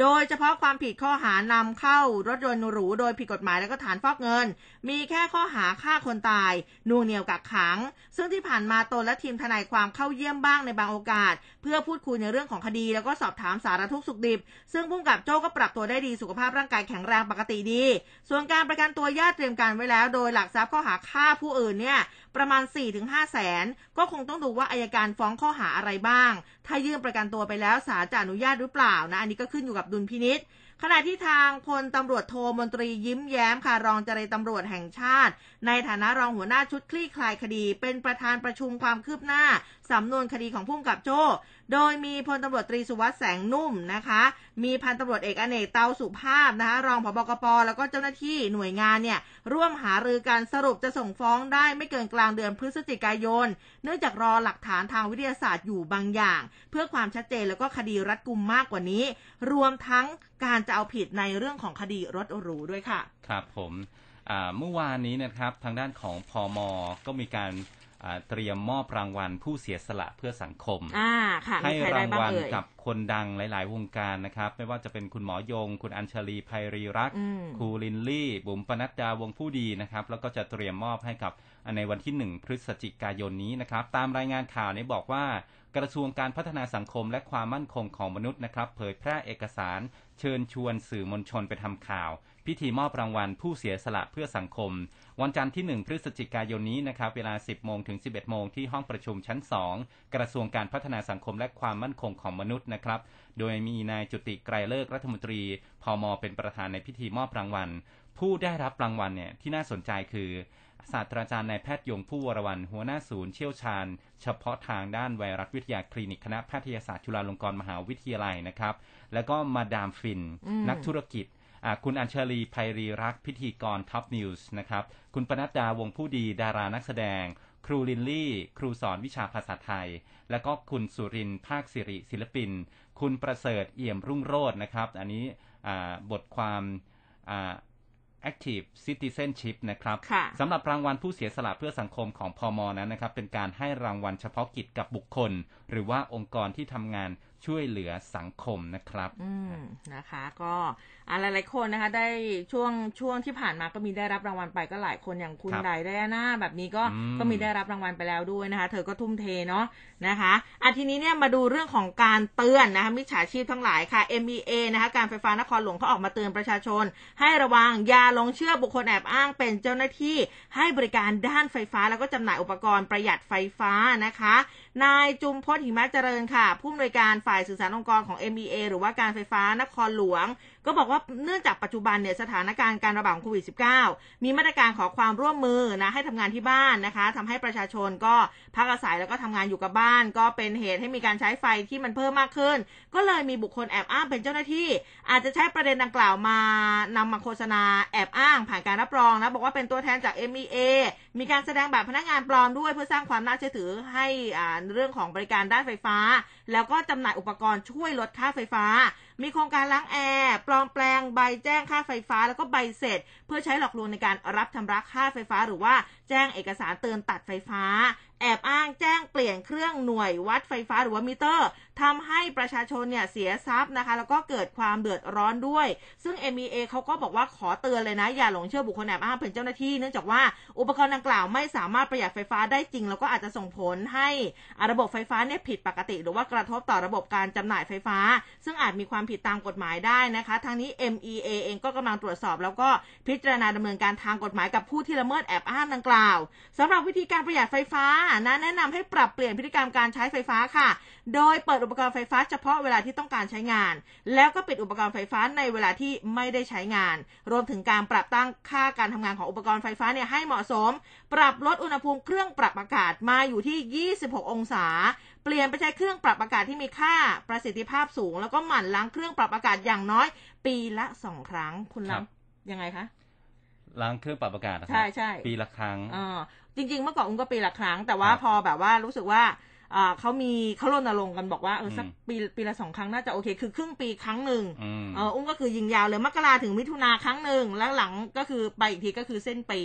โดยเฉพาะความผิดข้อหานำเข้ารถยนต์หรู โดยผิดกฎหมายแล้วก็ฐานฟอกเงิน มีแค่ข้อหาฆ่าคนตายน่วงเหนียวกักขัง ซึ่งที่ผ่านมาตนและทีมทนายความเข้าเยี่ยมบ้างในบางโอกาส เพื่อพูดคุยในเรื่องของคดี แล้วก็สอบถามสารทุกสุขดิบ ซึ่งพุ่มกับโจ้ก็ปรับตัวได้ดีสุขภาพร่างกายแข็งแรงปกติดี ส่วนการประกันตัวญาติเตรียมการไว้แล้ว โดยหลักทรัพย์ข้อหาฆ่าผู้อื่นเนี่ยประมาณ 4-5แสนก็คงต้องดูว่าอายการฟ้องข้อหาอะไรบ้าง ถ้ายื่นประกันตัวไปแล้วศาลจะอนุญาตหรือเปล่านะอันนี้ก็ขึ้นอยู่กับดุลพินิษขณะที่ทางพลตำรวจโทมนตรียิ้มแย้มค่ะรองเจรตำรวจแห่งชาติ ในฐานะรองหัวหน้าชุดคลี่คลายคดี เป็นประธานประชุมความคืบหน้าสำนวนคดีของผู้กำกับโจ้ โดยมีพลตำรวจตรีสุวัสด์แสงนุ่มนะคะ มีพันตำรวจเอกอเนกเตาสุภาพนะคะ รองผบกปแล้วก็เจ้าหน้าที่หน่วยงานเนี่ยร่วมหารือการสรุปจะส่งฟ้องได้ไม่เกินกลางเดือนพฤศจิกายน เนื่องจากรอหลักฐานทางวิทยาศาสตร์อยู่บางอย่าง เพื่อความชัดเจนแล้วก็คดีรัดกุมมากกว่านี้ รวมทั้งการจะเอาผิดในเรื่องของคดีรถหรูด้วยค่ะ ครับผมเมื่อวานนี้นะครับทางด้านของพอมก็มีการ เตรียมมอบรางวัลผู้เสียสละเพื่อสังคมอ่าค่ะให้มีใครได้รางบ้างวัลเอ่ยกับคนดังหลาย ๆ วงการนะครับ ไม่ว่าจะเป็นคุณหมอยง คุณอัญชลีภัยรีรักษ์อืมครูลินลี่ บุ๋มปนัดดาวงผู้ดีนะครับ แล้วก็จะเตรียมมอบให้กับในวันที่1พฤศจิกายนนี้นะครับ ตามรายงานข่าวนี้บอกว่ากระทรวงการพัฒนาสังคมและความมั่นคงของมนุษย์นะครับ เผยแพร่เอกสารเชิญชวนสื่อมวลชนไปทำข่าว พิธีมอบรางวัลผู้เสียสละเพื่อสังคม วันจันทร์ที่ 1 พฤศจิกายนนี้นะครับเวลา 10 โมงถึง 11 โมงที่ห้องประชุมชั้น 2 กระทรวงการพัฒนาสังคมและความมั่นคงของมนุษย์นะครับโดยมีนายจุติไกรเลิกษ์รัฐมนตรีพมเป็นประธานในพิธีมอบรางวัล ผู้ได้รับรางวัลเนี่ยที่น่าสนใจคือศาสตราจารย์นายแพทย์ยงภู่วรวรรณหัวหน้าศูนย์เชี่ยวชาญ เฉพาะทางด้านไวรัสวิทยาคลินิกคณะแพทยศาสตร์จุฬาลงกรณ์มหาวิทยาลัยนะครับ แล้วก็มาดามฟินอืมนักธุรกิจอ่า คุณอัญชลีไพรีรักษ์พิธีกร Top News นะครับ คุณปนัดดาวงศ์ผู้ดีดารานักแสดง ครูลินลี่ ครูสอนวิชาภาษาไทย แล้วก็คุณสุรินทร์ภาคสิริศิลปิน คุณประเสริฐเอี่ยมรุ่งโรจน์นะครับ อันนี้อ่าบทความอ่า Active Citizenship นะครับค่ะสำหรับรางวัลผู้เสียสละเพื่อสังคมของพอมนั้นนะครับ เป็นการให้รางวัลเฉพาะกิจกับบุคคล หรือว่าองค์กรที่ทำงาน ช่วยเหลือสังคมนะครับ อืมนะคะ ก็อะหลายๆคนนะคะ ได้ช่วงช่วงที่ผ่านมาก็มีได้รับรางวัลไปก็หลายคนอย่างคุณครับไดไดอาน่าแบบนี้ก็อืมก็มีได้รับรางวัลไปแล้วด้วยนะคะ เธอก็ทุ่มเทเนาะนะคะอะทีนี้เนี่ยมาดูเรื่องของการเตือนนะคะมิจฉาชีพทั้งหลายค่ะ MEA นะคะการไฟฟ้านครหลวงเขาออกมาเตือนประชาชน ให้ระวังอย่าหลงเชื่อบุคคลแอบอ้างเป็นเจ้าหน้าที่ให้บริการด้านไฟฟ้าแล้วก็จำหน่ายอุปกรณ์ประหยัดไฟฟ้านะคะ นายจุมพจน์หิมะเจริญค่ะ ผู้อำนวยการฝ่ายสื่อสารองค์กรของ MEA หรือว่าการไฟฟ้านครหลวง ก็บอกว่าเนื่องจากปัจจุบันเนี่ยสถานการณ์การระบาดของโควิด -19 มีมาตรการขอความร่วมมือนะให้ทำงานที่บ้านนะคะทำให้ประชาชนก็พักอาศัยแล้วก็ทำงานอยู่กับบ้าน ก็เป็นเหตุให้มีการใช้ไฟที่มันเพิ่มมากขึ้น ก็เลยมีบุคคลแอบอ้างเป็นเจ้าหน้าที่ อาจจะใช้ประเด็นดังกล่าวมานำมาโฆษณาแอบอ้างผ่านการรับรองนะบอกว่าเป็นตัวแทนจาก MEA มีการแสดงแบบพนักงานปลอมด้วยเพื่อสร้างความน่าเชื่อถือให้อ่าเรื่องของบริการด้านไฟฟ้า แล้วก็จำหน่ายอุปกรณ์ช่วยลดค่าไฟฟ้า มีโครงการล้างแอร์ปลอมแปลงใบแจ้งค่าไฟฟ้า แล้วก็ใบเสร็จ เพื่อใช้หลอกลวงในการรับชำระค่าไฟฟ้า หรือว่าแจ้งเอกสารเตือนตัดไฟฟ้า แอบอ้างแจ้งเปลี่ยนเครื่องหน่วยวัดไฟฟ้าหรือว่ามิเตอร์ ทำให้ประชาชนเนี่ยเสียทรัพย์นะคะ แล้วก็เกิดความเดือดร้อนด้วย ซึ่ง MEA เขาก็บอกว่าขอเตือนเลยนะ อย่าหลงเชื่อบุคคลแอบอ้างเป็นเจ้าหน้าที่ เนื่องจากว่าอุปกรณ์ดังกล่าวไม่สามารถประหยัดไฟฟ้าได้จริง แล้วก็อาจจะส่งผลให้ระบบไฟฟ้าเนี่ยผิดปกติ หรือว่ากระทบต่อระบบการจำหน่ายไฟฟ้า ซึ่งอาจมีความผิดตามกฎหมายได้นะคะทางนี้ MEA เองก็กำลังตรวจสอบ แล้วก็พิจารณาดำเนินการทางกฎหมายกับผู้ที่ละเมิดแอบอ้างดังกล่าวสำหรับวิธีการประหยัดไฟฟ้านะแนะนำให้ปรับเปลี่ยนพฤติกรรมการใช้ไฟฟ้าค่ะ โดยเปิดอุปกรณ์ไฟฟ้าเฉพาะเวลาที่ต้องการใช้งาน แล้วก็ปิดอุปกรณ์ไฟฟ้าในเวลาที่ไม่ได้ใช้งาน รวมถึงการปรับตั้งค่าการทำงานของอุปกรณ์ไฟฟ้าเนี่ยให้เหมาะสม ปรับลดอุณหภูมิเครื่องปรับอากาศมาอยู่ที่ 26 องศา เปลี่ยนไปใช้เครื่องปรับอากาศที่มีค่าประสิทธิภาพสูง แล้วก็หมั่นล้างเครื่องปรับอากาศอย่างน้อย ปีละสองครั้งคุณล้างยังไงคะล้างเครื่องปรับอากาศนะครัใช่ใช่ปีละครั้งอ่าจริง ๆ เมื่อก่อนอุ้มก็ปีละครั้ง แต่ว่าครับพอแบบว่ารู้สึกว่าอ่า เขามีเขารณรงค์กันบอกว่าเออสักอืมปีปีละสองครั้งน่าจะโอเค คือครึ่งปีครั้งหนึ่งอืมเอออุ้มก็คือยิงยาวเลยมกราถึงมิถุนาครั้งหนึ่งแล้วหลังก็คือไปอีกทีก็คือสิ้นปี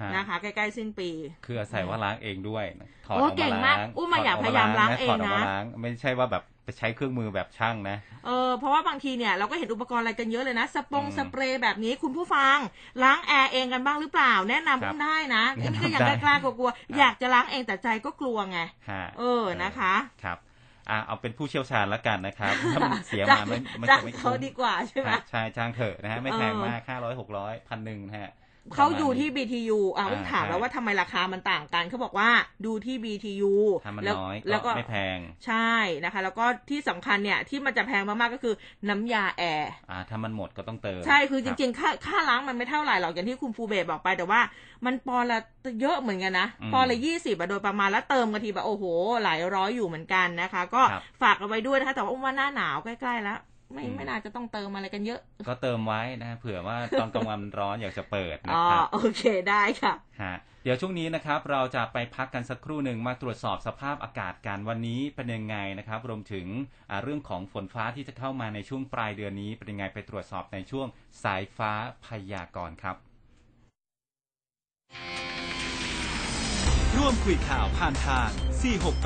ฮะนะคะใกล้ๆสิ้นปี คืออาศัยว่าล้างเองด้วยถอดโอ้ออกเก่มางมากล้างอุ้มมาถดอยากพยายามล้างเองถดกมานะล้างไม่ใช่ว่าแบบ ไปใช้เครื่องมือแบบช่างนะ เออเพราะว่าบางทีเนี่ยเราก็เห็นอุปกรณ์อะไรกันเยอะเลยนะ สปงอืมสเปรย์แบบนี้คุณผู้ฟัง ล้างแอร์เองกันบ้างหรือเปล่า แนะนำครับอุ้มได้นะแนะนำก็ยังได้กล้ากลัวๆอยากจะล้างเองแต่ใจก็กลัวไงฮะเออนะคะครับอะเอาเป็นผู้เชี่ยวชาญแล้วกันนะครับถ้ามันเสียจ้มาไม่ไม่จ้างจะไม่เขาคุ้มดีกว่าใช่ไหมฮะใช่จ้างเถอะนะฮะไม่แพงเออมากห้าร้อยหกร้อยพันหนึ่งนะฮะ เขาดูที่ประมาณนี้ BTU อะอุ้มอ่าถามใช่แล้วว่าทำไมราคามันต่างกันเขาบอกว่าดูที่ BTU ถ้ามันแล้วน้อยแล้วก็ก็ไม่แพง ใช่นะคะ แล้วก็ที่สำคัญเนี่ยที่มันจะแพงมากๆก็คือน้ำยาแอร์ อ่า ถ้ามันหมดก็ต้องเติมใช่คือจบริงๆ ค่าค่าล้างมันไม่เท่าไหร่หรอกอย่างที่คุณฟูเบสบอกไปแต่ว่า มันปอนละเยอะเหมือนกันนะอืมปอนละยี่สิบโดยประมาณแล้วเติมกันทีแบบโอ้โห หลายร้อยอยู่เหมือนกันนะคะ ก็ครับ ฝากเอาไว้ด้วยนะคะแต่ว่าอุ้มว่าหน้าหนาวใกล้ๆแล้ว ไม่อืมไม่น่าจะต้องเติมอะไรกันเยอะ ก็เติมไว้นะฮะเผื่อว่าตอนกลางวันมันร้อนอยากจะเปิดนะอ๋อครับโอเคได้ค่ะฮะเดี๋ยวช่วงนี้นะครับ เราจะไปพักกันสักครู่หนึ่งมาตรวจสอบสภาพอากาศกันวันนี้เป็นยังไงนะครับ รวมถึงอ่าเรื่องของฝนฟ้าที่จะเข้ามาในช่วงปลายเดือนนี้เป็นยังไงไปตรวจสอบในช่วงสายฟ้าพยากรณ์ครับ ร่วมคุยข่าวผ่านทาง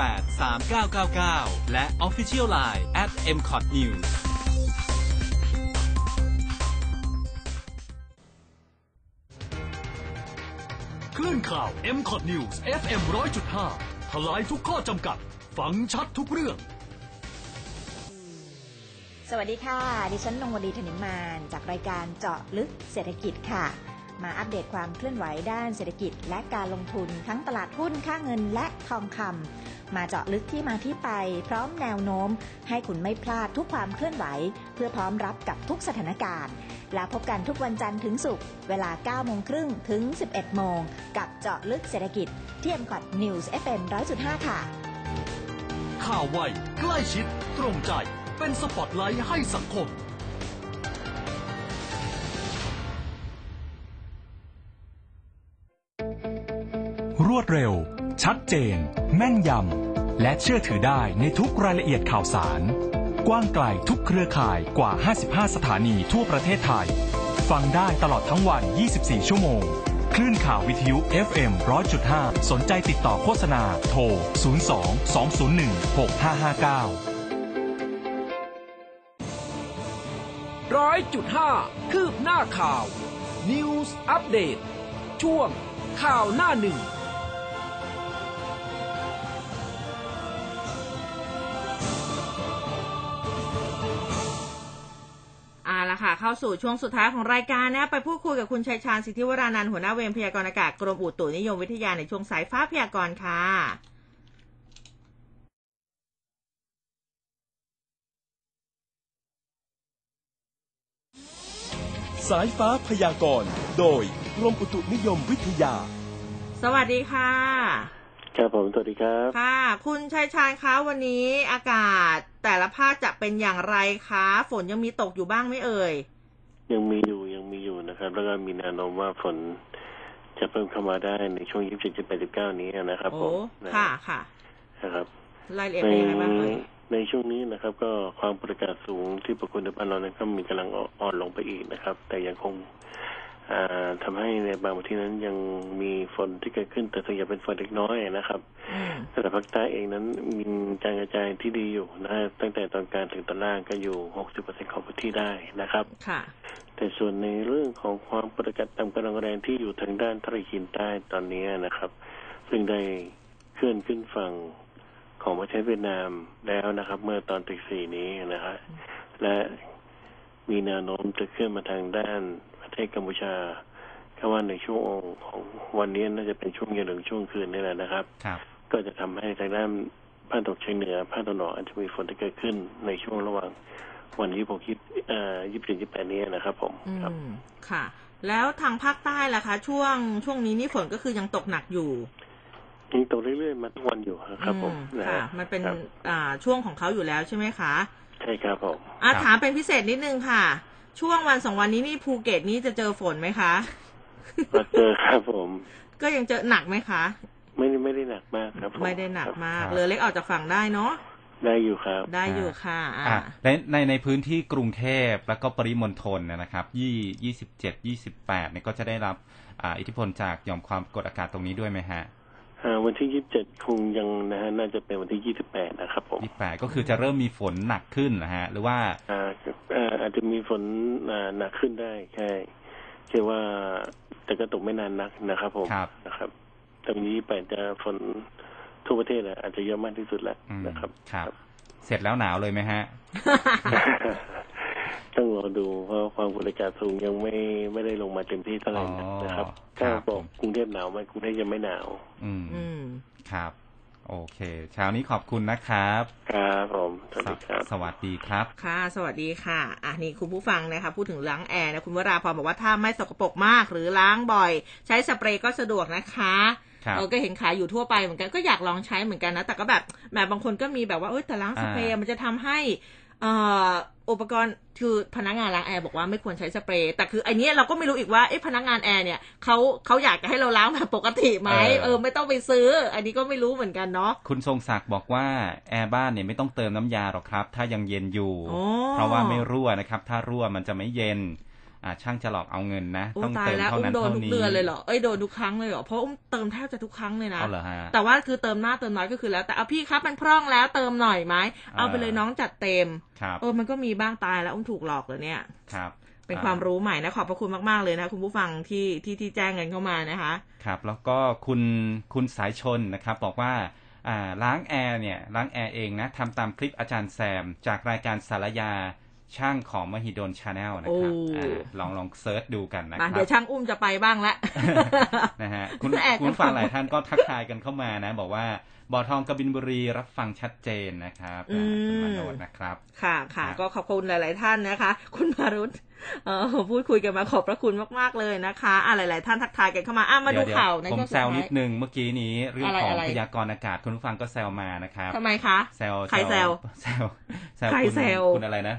468 3999 และ Official Line at mcot news คลื่นข่าว m c o t News FM 100.5ทลายทุกข้อจำกัด ฟังชัดทุกเรื่อง สวัสดีค่ะ ดิฉันนงวดีธนิมมาน จากรายการเจาะลึกเศรษฐกิจค่ะ มาอัปเดตความเคลื่อนไหวด้านเศรษฐกิจ และการลงทุนทั้งตลาดหุ้นค่าเงินและทองคำ มาเจาะลึกที่มาที่ไป พร้อมแนวโน้ม ให้คุณไม่พลาดทุกความเคลื่อนไหว เพื่อพร้อมรับกับทุกสถานการณ์ แล้วพบกันทุกวันจันทร์ถึงศุกร์เวลา 9 โมงครึ่งถึง 11 โมง กับเจาะลึกเศรษฐกิจ ที่ m c o t News FM 100.5ค่ะ ข่าวไวใกล้ชิด ตรงใจ เป็นสปอตไลท์ให้สังคมรวดเร็ว ชัดเจน แม่นยำ และเชื่อถือได้ในทุกรายละเอียดข่าวสาร กว้างไกลทุกเครือข่ายกว่า 55 สถานีทั่วประเทศไทย ฟังได้ตลอดทั้งวัน 24 ชั่วโมง คลื่นข่าววิทยุ FM 100.5 สนใจติดต่อโฆษณา โทร 02 201 6559ร้อยจุดห้าคืบหน้าข่าว News อัปเดตช่วงข่าวหน้าหนึ่ง เอาละค่ะเข้าสู่ช่วงสุดท้ายของรายการนะ ไปพูดคุยกับคุณชัยชาญสิทธิวรานันท์หัวหน้าเวรพยากรณ์อากาศกรมอุตุนิยมวิทยาในช่วงสายฟ้าพยากรณ์ค่ะสายฟ้าพยากรณ์ โดยกรมอุตุนิยมวิทยา สวัสดีค่ะ ครับผมสวัสดีครับค่ะ คุณชัยชาญคะวันนี้อากาศแต่ละภาคจะเป็นอย่างไรคะ ฝนยังมีตกอยู่บ้างไหมเอ่ย ยังมีอยู่ยังมีอยู่นะครับ แล้วก็มีแนวโน้มว่าฝนจะเพิ่มเข้ามาได้ในช่วงยี่สิบเจ็ดแปดสิบเก้านี้นะครับโอ้ผมนะค่ะค่ะนะครับรายละเอียดในเป็นยังไงบ้างเอ่ยในช่วงนี้นะครับ ก็ความกดอากาศสูงที่ปรากฏในบ้านเรานั้นก็มีกำลังอ่อนลงไปอีกนะครับ แต่ยังคง อ่าทำให้ในบางพื้นที่นั้นยังมีฝนที่เกิดขึ้น แต่ส่วนใหญ่เป็นฝนเล็กน้อยนะครับอืมแต่ภาคใต้เองนั้นมีการกระจายที่ดีอยู่นะฮะตั้งแต่ตอนกลางถึงตอนล่างก็อยู่60%ของพื้นที่ได้นะครับค่ะแต่ส่วนในเรื่องของความกดอากาศต่ำกำลังแรงที่อยู่ทางด้านทะเลจีนใต้ตอนนี้นะครับ ซึ่งได้เคลื่อนขึ้นฝั่งของประเทศเวียดนามแล้วนะครับ เมื่อตอนตีสี่นี้นะครับและมีแนวโน้มจะเคลื่อนมาทางด้านประเทศกัมพูชาคาดว่าในช่วงของวันนี้น่าจะเป็นช่วงเย็นถึงช่วงคืนนี่แหละนะครับครับก็จะทำให้ทางด้านภาคตะวันออกเฉียงเหนือภาคตะวันออกอาจจะมีฝนที่เกิดขึ้นในช่วงระหว่างวันยี่สิบหกยี่เอ่อยี่สิบเจ็ดยี่สิบแปดนี้นะครับ ผมอืครับมค่ะ แล้วทางภาคใต้ล่ะคะ ช่วงช่วงนี้นี่ฝนก็คือยังตกหนักอยู่ยังตกเรื่อยๆมาทุกวันอยู่ครับ ผมอืนะค่ะฮะมันเป็นครับอ่าช่วงของเขาอยู่แล้วใช่ไหมคะ ใช่ครับผมอะครับถามเป็นพิเศษนิดนึงค่ะ ช่วงวันสองวันนี้นี่ภูเก็ตนี่จะเจอฝนไหมคะก็เจอครับผม ก็ยังเจอหนักไหมคะ ไม่ได้ไม่ได้หนักมากครับผมไม่ได้หนักมากครับเรือเล็กออกจากฝั่งได้เนาะได้อยู่ครับ ได้อยู่ค่ะอ่าอะในในในพื้นที่กรุงเทพแล้วก็ปริมณฑลเนยนะครับยี่ยี่สิบเจ็ดยี่สิบแปดเนี่ยก็จะได้รับอ่าอิทธิพลจากหย่อมความกดอากาศตรงนี้ด้วยไหมฮะอ่า วันที่ยี่สิบเจ็ดคงยังนะฮะน่าจะเป็นวันที่ยี่สิบแปดนะครับผมยี่แปดก็คือจะเริ่มมีฝนหนักขึ้นนะฮะ หรือว่าอ่าอ่าอาจจะมีฝนอ่าหนักขึ้นได้แค่แค่ว่าแต่ก็ตกไม่นานนักนะครับผมครับนะครับแต่วันนี้แปดจะฝนทั่วประเทศแหละอาจจะเยอะมากที่สุดแล้วอืมนะครับ ครับ เสร็จแล้วหนาวเลยไหมฮะ ต้องรอดูเพราะความกดอากาศสูงยังไม่ไม่ได้ลงมาเต็มที่เท่าไหร่นักนะครับอ๋อถ้าครับบอกกรุงเทพหนาวไหมกรุงเทพยังไม่หนาวอืมอืมครับ โอเค เช้านี้ขอบคุณนะครับ ครับผมสวัสดีครับ สวัสดีครับ ค่ะ สวัสดีค่ะ อะนี่คุณผู้ฟังนะคะ พูดถึงล้างแอร์นะคุณวราพรบอกว่าถ้าไม่สกปรกมากหรือล้างบ่อย ใช้สเปรย์ก็สะดวกนะคะครับเออก็เห็นขายอยู่ทั่วไปเหมือนกันก็อยากลองใช้เหมือนกันนะ แต่ก็แบบแหมบางคนก็มีแบบว่าเอ้ยแต่ล้างสเปรย์อ่ามัมันจะทำให้ เอ่อ อุปกรณ์คือพนักงานล้างแอร์บอกว่าไม่ควรใช้สเปรย์แต่คือไอเนี้ยเราก็ไม่รู้อีกว่าเอ๊ะพนักงานแอร์เนี่ยเขาเขาอยากจะให้เราล้างแบบปกติไหมเออเออไม่ต้องไปซื้อ อันนี้ก็ไม่รู้เหมือนกันเนาะคุณทรงศักดิ์บอกว่าแอร์บ้านเนี่ยไม่ต้องเติมน้ำยาหรอกครับ ถ้ายังเย็นอยู่โอ้เพราะว่าไม่รั่วนะครับ ถ้ารั่วมันจะไม่เย็น อ่าช่างจะหลอกเอาเงินนะโอ้ต้องตายเติมแล้วเท่าอุ้มนั้นโดนเท่าทุกนี้เดือนเลยเหรอเอ้ยโดนทุกครั้งเลยเหรอเพราะอุ้มเติมแทบจะทุกครั้งเลยนะเอาเหรอฮะแต่ว่าคือเติมหน้าเติมน้อยก็คือแล้ว แต่เอาพี่ครับมันพร่องแล้วเติมหน่อยไหมเอาไปเลยน้องจัดเต็มครับเออมันก็มีบ้างตายแล้วอุ้มถูกหลอกเลยเนี่ยครับเป็นความรู้ใหม่นะขอบพระคุณมาก ๆ เลยนะคุณผู้ฟังที่ที่ที่แจ้งเงินเข้ามานะคะ ครับ แล้วก็คุณคุณสายชนนะครับบอกว่าอ่าล้างแอร์เนี่ยล้างแอร์เองนะทำตามคลิปอาจารย์แซม จากรายการสารยา ช่างของมหิดลชาแนลนะครับโอ้อ่าลองลองเซิร์ชดูกันนะคมารับเดี๋ยวช่างอุ้มจะไปบ้างละนะฮะคุณแอบคุณฟังหลายท่านก็ทักทายกันเข้ามานะ บอกว่าบ่อทองกบินบุรีรับฟังชัดเจนนะครับอืมอ่าคุณมาโนดนะครับ ค่ะค่ะครับก็ขอบคุณหลาย ๆ ท่านนะคะ คุณมารุตเออพูดคุยกันมาขอบพระคุณมาก ๆ เลยนะคะอะหลาย ๆ ท่านทักทายกันเข้ามาอะมาดูเยวข่าวในผมช่วงสุดแซวท้านิดยนึงเมื่อกี้นี้เรื่องอะไรของอะไรพยากรณ์อากาศคุณผู้ฟังก็แซวมานะครับทำไมคะแซวใครแซวแซวแซวใครคุณแซวคุณอะไรนะ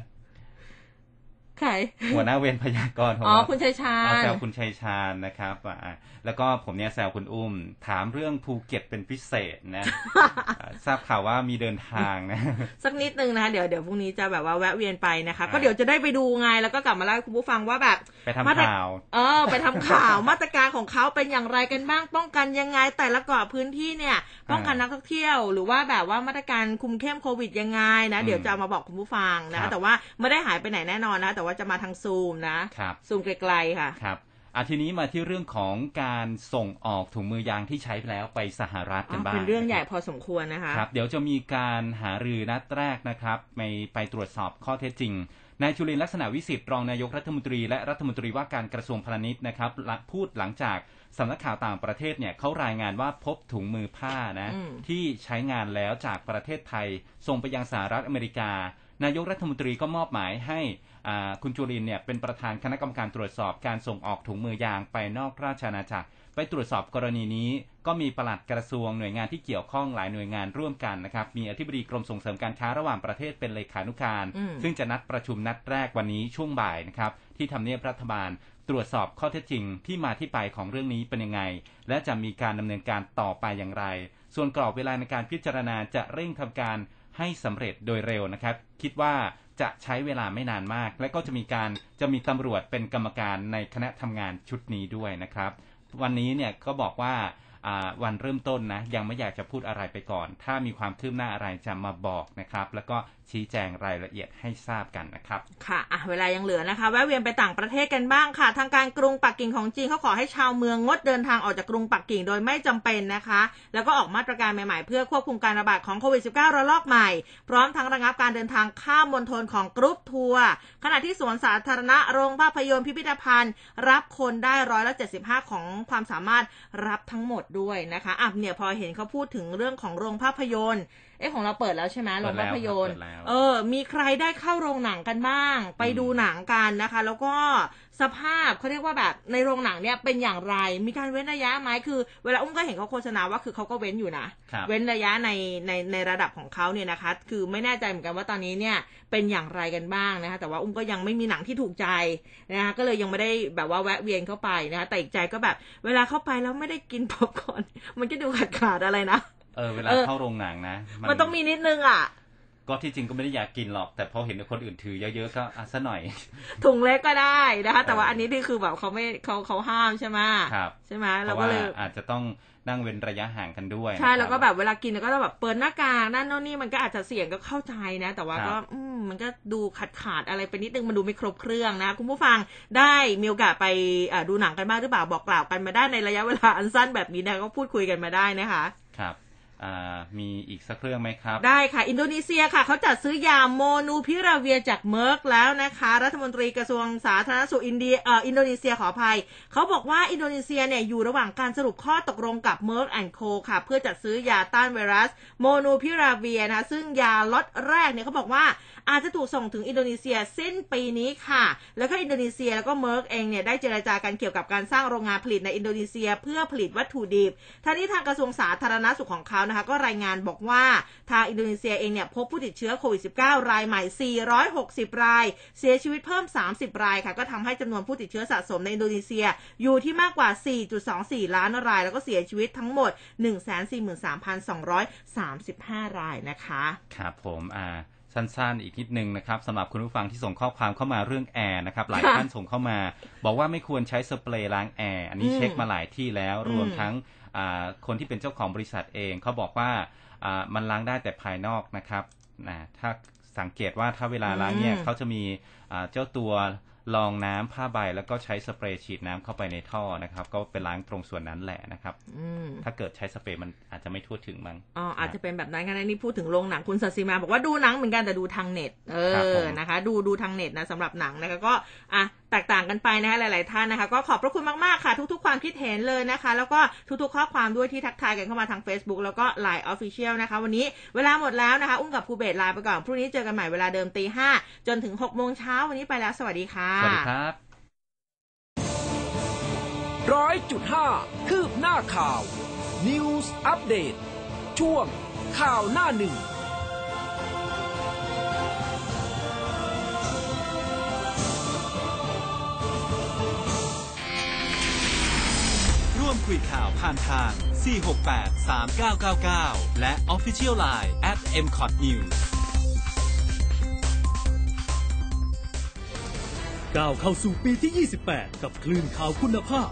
ใครหัวหน้าเวรพยากรณ์ของอ๋อ เราคุณชัยชาอ๋อญแซวคุณชัยชาญนะครับอ่า แล้วก็ผมเนี่ยแซวคุณอุ้ม ถามเรื่องภูเก็ตเป็นพิเศษนะอ่าทราบข่าวว่ามีเดินทางนะ สักนิดนึงนะคะเดี๋ยวเดี๋ยวพรุ่งนี้จะแบบว่าแวะเวียนไปนะคะอ่าก็เดี๋ยวจะได้ไปดูไงแล้วก็กลับมาเล่าให้คุณผู้ฟังว่าแบบไปทำมาตรข่าว เออ ไปทำข่าวมาตรการของเขาเป็นอย่างไรกันบ้าง ป้องกันยังไงแต่ละเกาะพื้นที่เนี่ย ป้องกันนักท่องเที่ยว หรือว่าแบบว่ามาตรการคุมเข้มโควิดยังไงนะอืมเดี๋ยวจะเอามาบอกคุณผู้ฟังครันะบแต่ว่าไม่ได้หายไปไหนแน่นอนนะแต่ว่าจะมาทางซูมนะครับซูมไกลๆค่ะครับ อะทีนี้มาที่เรื่องของการส่งออกถุงมือยางที่ใช้ไปแล้วไปสหรัฐอ๋กันอบ้างเป็นเรื่องใหญ่นะคบพอสมควรนะคะครับเดี๋ยวจะมีการหารือนัดแรกนะครับไปไปตรวจสอบข้อเท็จจริงนายจุลินลักษณะวิสิทธิ์รองนายกรัฐมนตรีและรัฐมนตรีว่าการกระทรวงพาณิชย์นะครับละพูดหลังจากสำนักข่าวต่างประเทศเนี่ยเขารายงานว่าพบถุงมือผ้านะอืมที่ใช้งานแล้วจากประเทศไทยส่งไปยังสหรัฐอเมริกา นายกรัฐมนตรีก็มอบหมายให้อ่า คุณจุลินเนี่ยเป็นประธานคณะกรรมการตรวจสอบการส่งออกถุงมือยางไปนอกราชอาณาจักร ไปตรวจสอบกรณีนี้ก็มีปลัดกระทรวงหน่วยงานที่เกี่ยวข้องหลายหน่วยงานร่วมกันนะครับ มีอธิบดีกรมส่งเสริมการค้าระหว่างประเทศเป็นเลขานุการอืมซึ่งจะนัดประชุมนัดแรกวันนี้ช่วงบ่ายนะครับ ที่ทำเนียบรัฐบาลตรวจสอบข้อเท็จจริงที่มาที่ไปของเรื่องนี้เป็นยังไง และจะมีการดำเนินการต่อไปอย่างไร ส่วนกรอบเวลาในการพิจารณาจะเร่งทำการให้สำเร็จโดยเร็วนะครับ คิดว่า จะใช้เวลาไม่นานมาก และก็จะมีการจะมีตำรวจเป็นกรรมการในคณะทำงานชุดนี้ด้วยนะครับ วันนี้เนี่ยก็บอกว่าอ่าวันเริ่มต้นนะยังไม่อยากจะพูดอะไรไปก่อน ถ้ามีความคืบหน้าอะไรจะมาบอกนะครับ แล้วก็ ชี้แจงรายละเอียดให้ทราบกันนะครับ ค่ะอะเวลายังเหลือนะคะ แวะเวียนไปต่างประเทศกันบ้างค่ะ ทางการกรุงปักกิ่งของจีนเขาขอให้ชาวเมืองงดเดินทางออกจากกรุงปักกิ่งโดยไม่จำเป็นนะคะ แล้วก็ออกมาตรการใหม่ๆ เพื่อควบคุมการระบาดของโควิด -19 ระลอกใหม่ พร้อมทั้งระงับการเดินทางข้ามมณฑลของกรุ๊ปทัวร์ขณะที่สวนสาธารณะโรงภาพยนตร์พิพิธภัณฑ์ รับคนได้ร้อยละ75ของความสามารถรับทั้งหมดด้วยนะคะอะเนี่ยพอเห็นเขาพูดถึงเรื่องของโรงภาพยนตร์เอ๊ะของเราเปิดแล้วใช่ไหมโรงภาพยนตร์เปิดแล้วเออ มีใครได้เข้าโรงหนังกันบ้าง ไปดูหนังกันนะคะ แล้วก็สภาพเขาเรียกว่าแบบในโรงหนังเนี่ยเป็นอย่างไร มีการเว้นระยะไหมคือ เวลาอุ้มก็เห็นเขาโฆษณาว่าคือเขาก็เว้นอยู่นะครับเว้นระยะในในในระดับของเขาเนี่ยนะคะ คือไม่แน่ใจเหมือนกันว่าตอนนี้เนี่ยเป็นอย่างไรกันบ้างนะคะ แต่ว่าอุ้มก็ยังไม่มีหนังที่ถูกใจนะคะก็เลยยังไม่ได้แบบว่าแวะเวียนเข้าไปนะคะ แต่อีกใจก็แบบ เวลาเข้าไปแล้วไม่ได้กินป๊อปคอร์นมันก็ดูขาดขาดๆอะไรนะ เออเวลาเออเข้าโรงหนังนะ มันต้องมีนิดนึงอะ ก็ที่จริงก็ไม่ได้อยากกินหรอก แต่พอเห็นคนอื่นถือเยอะๆก็อะซะหน่อย ถุงเล็กก็ได้นะคะ แต่ว่าเอออัอันนี้ที่คือแบบเขาไม่เขาเขาห้ามใช่ไหมครับใช่ไหมเพเราราะก็ว่าเลยอาจจะต้องนั่งเว้นระยะห่างกันด้วย ใช่นะครับแล้วก็แบบเวลากินก็ต้องแบบเปิดหน้ากากนั่นโน่นนี่มันก็อาจจะเสี่ยงก็เข้าใจนะ แต่ว่าครัก็บอืมมันก็ดูขาดขาดๆอะไรไปนิดนึงมันดูไม่ครบเครื่องนะ คุณผู้ฟังได้มีโอกาสไปอ่าดูหนังกันบ้างหรือเปล่าบอกกล่าวกันมาได้ในระยะเวลาอันสั้นแบบนี้นะก็พูดคุยกันมาได้นะคะ ครับอ่า มีอีกสักเรื่องไหมครับ ได้ค่ะ อินโดนีเซียค่ะ เขาจัดซื้อยาโมนูพิราเวียจาก Merck แล้วนะคะ รัฐมนตรีกระทรวงสาธารณสุขอินเดียเอ่ออินโดนีเซียขออภัย เขาบอกว่าอินโดนีเซียเนี่ยอยู่ระหว่างการสรุปข้อตกลงกับ Merck and Co ค่ะ เพื่อจัดซื้อยาต้านไวรัส โมนูพิราเวียนะซึ่งยาล็อตแรกเนี่ยเขาบอกว่าอาจจะถูกส่งถึงอินโดนีเซียสิ้นปีนี้ค่ะ แล้วก็อินโดนีเซียแล้วก็ Merck เองเนี่ยได้เจรจากันเกี่ยวกับการสร้างโรงงานผลิตในอินโดนีเซีย เพื่อผลิตวัตถุดิบทั้งนี้ทางกระทรวงสาธารณสุขของเขานะคะ ก็รายงานบอกว่าทางอินโดนีเซียเองเนี่ยพบผู้ติดเชื้อโควิด -19 รายใหม่ 460 ราย เสียชีวิตเพิ่ม 30 รายค่ะ ก็ทำให้จำนวนผู้ติดเชื้อสะสมในอินโดนีเซียอยู่ที่มากกว่า 4.24 ล้านราย แล้วก็เสียชีวิตทั้งหมด 143,235 รายนะคะ ครับผมอ่า สั้นๆ อีกนิดนึงนะครับสำหรับคุณผู้ฟังที่ส่งข้อความเข้ามาเรื่องแอร์นะครับหลายค่ะท่านส่งเข้ามา บอกว่าไม่ควรใช้สเปรย์ล้างแอร์อันนี้อืมเช็คมาหลายที่แล้วอืมรวมทั้งอ่าคนที่เป็นเจ้าของบริษัทเองเขาบอกว่าอ่ามันล้างได้แต่ภายนอกนะครับนะถ้าสังเกตว่าถ้าเวลาล้างเนี่ยเขาจะมีอ่าเจ้าตัว ลองน้ำผ้าใบแล้วก็ใช้สเปรย์ฉีดน้ำเข้าไปในท่อนะครับ ก็ไปล้างตรงส่วนนั้นแหละนะครับอืมถ้าเกิดใช้สเปรย์มันอาจจะไม่ทั่วถึงมั้งอ๋ออาจจะเป็นแบบนั้นกันนะนี่พูดถึงโรงหนังคุณสัตย์สีมา บอกว่าดูหนังเหมือนกันแต่ดูทางเน็ต เอครับผอมนะคะ ดูดูทางเน็ตนะสำหรับหนังนะคะก็อะ แตกต่างกันไปนะคะหลาย ๆ ท่านนะคะ ก็ขอบพระคุณมาก ๆ ค่ะ ทุก ๆ ความคิดเห็นเลยนะคะ แล้วก็ทุก ๆ ข้อความด้วยที่ทักทายกันเข้ามาทาง Facebook แล้วก็ Line Official นะคะ วันนี้เวลาหมดแล้วนะคะ อุ้มกับภูเบศลาไปก่อนพรุ่งนี้เจอกันใหม่เวลาเดิมตีห้าจนถึง6โมงเช้าวันนี้ไปแล้ว สวัสดีค่ะสวัสดีครับร้อยจุดห้าคืบหน้าข่าว News อัปเดตช่วงข่าวหน้าหนึ่ง คุยข่าวผ่านทาง 468 3999 และ Official Line at mcot news ก้าวเข้าสู่ปีที่ 28 กับคลื่นข่าวคุณภาพ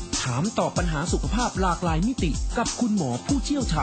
ถามตอบปัญหาสุขภาพหลากหลายมิติ กับคุณหมอผู้เชี่ยวชาญ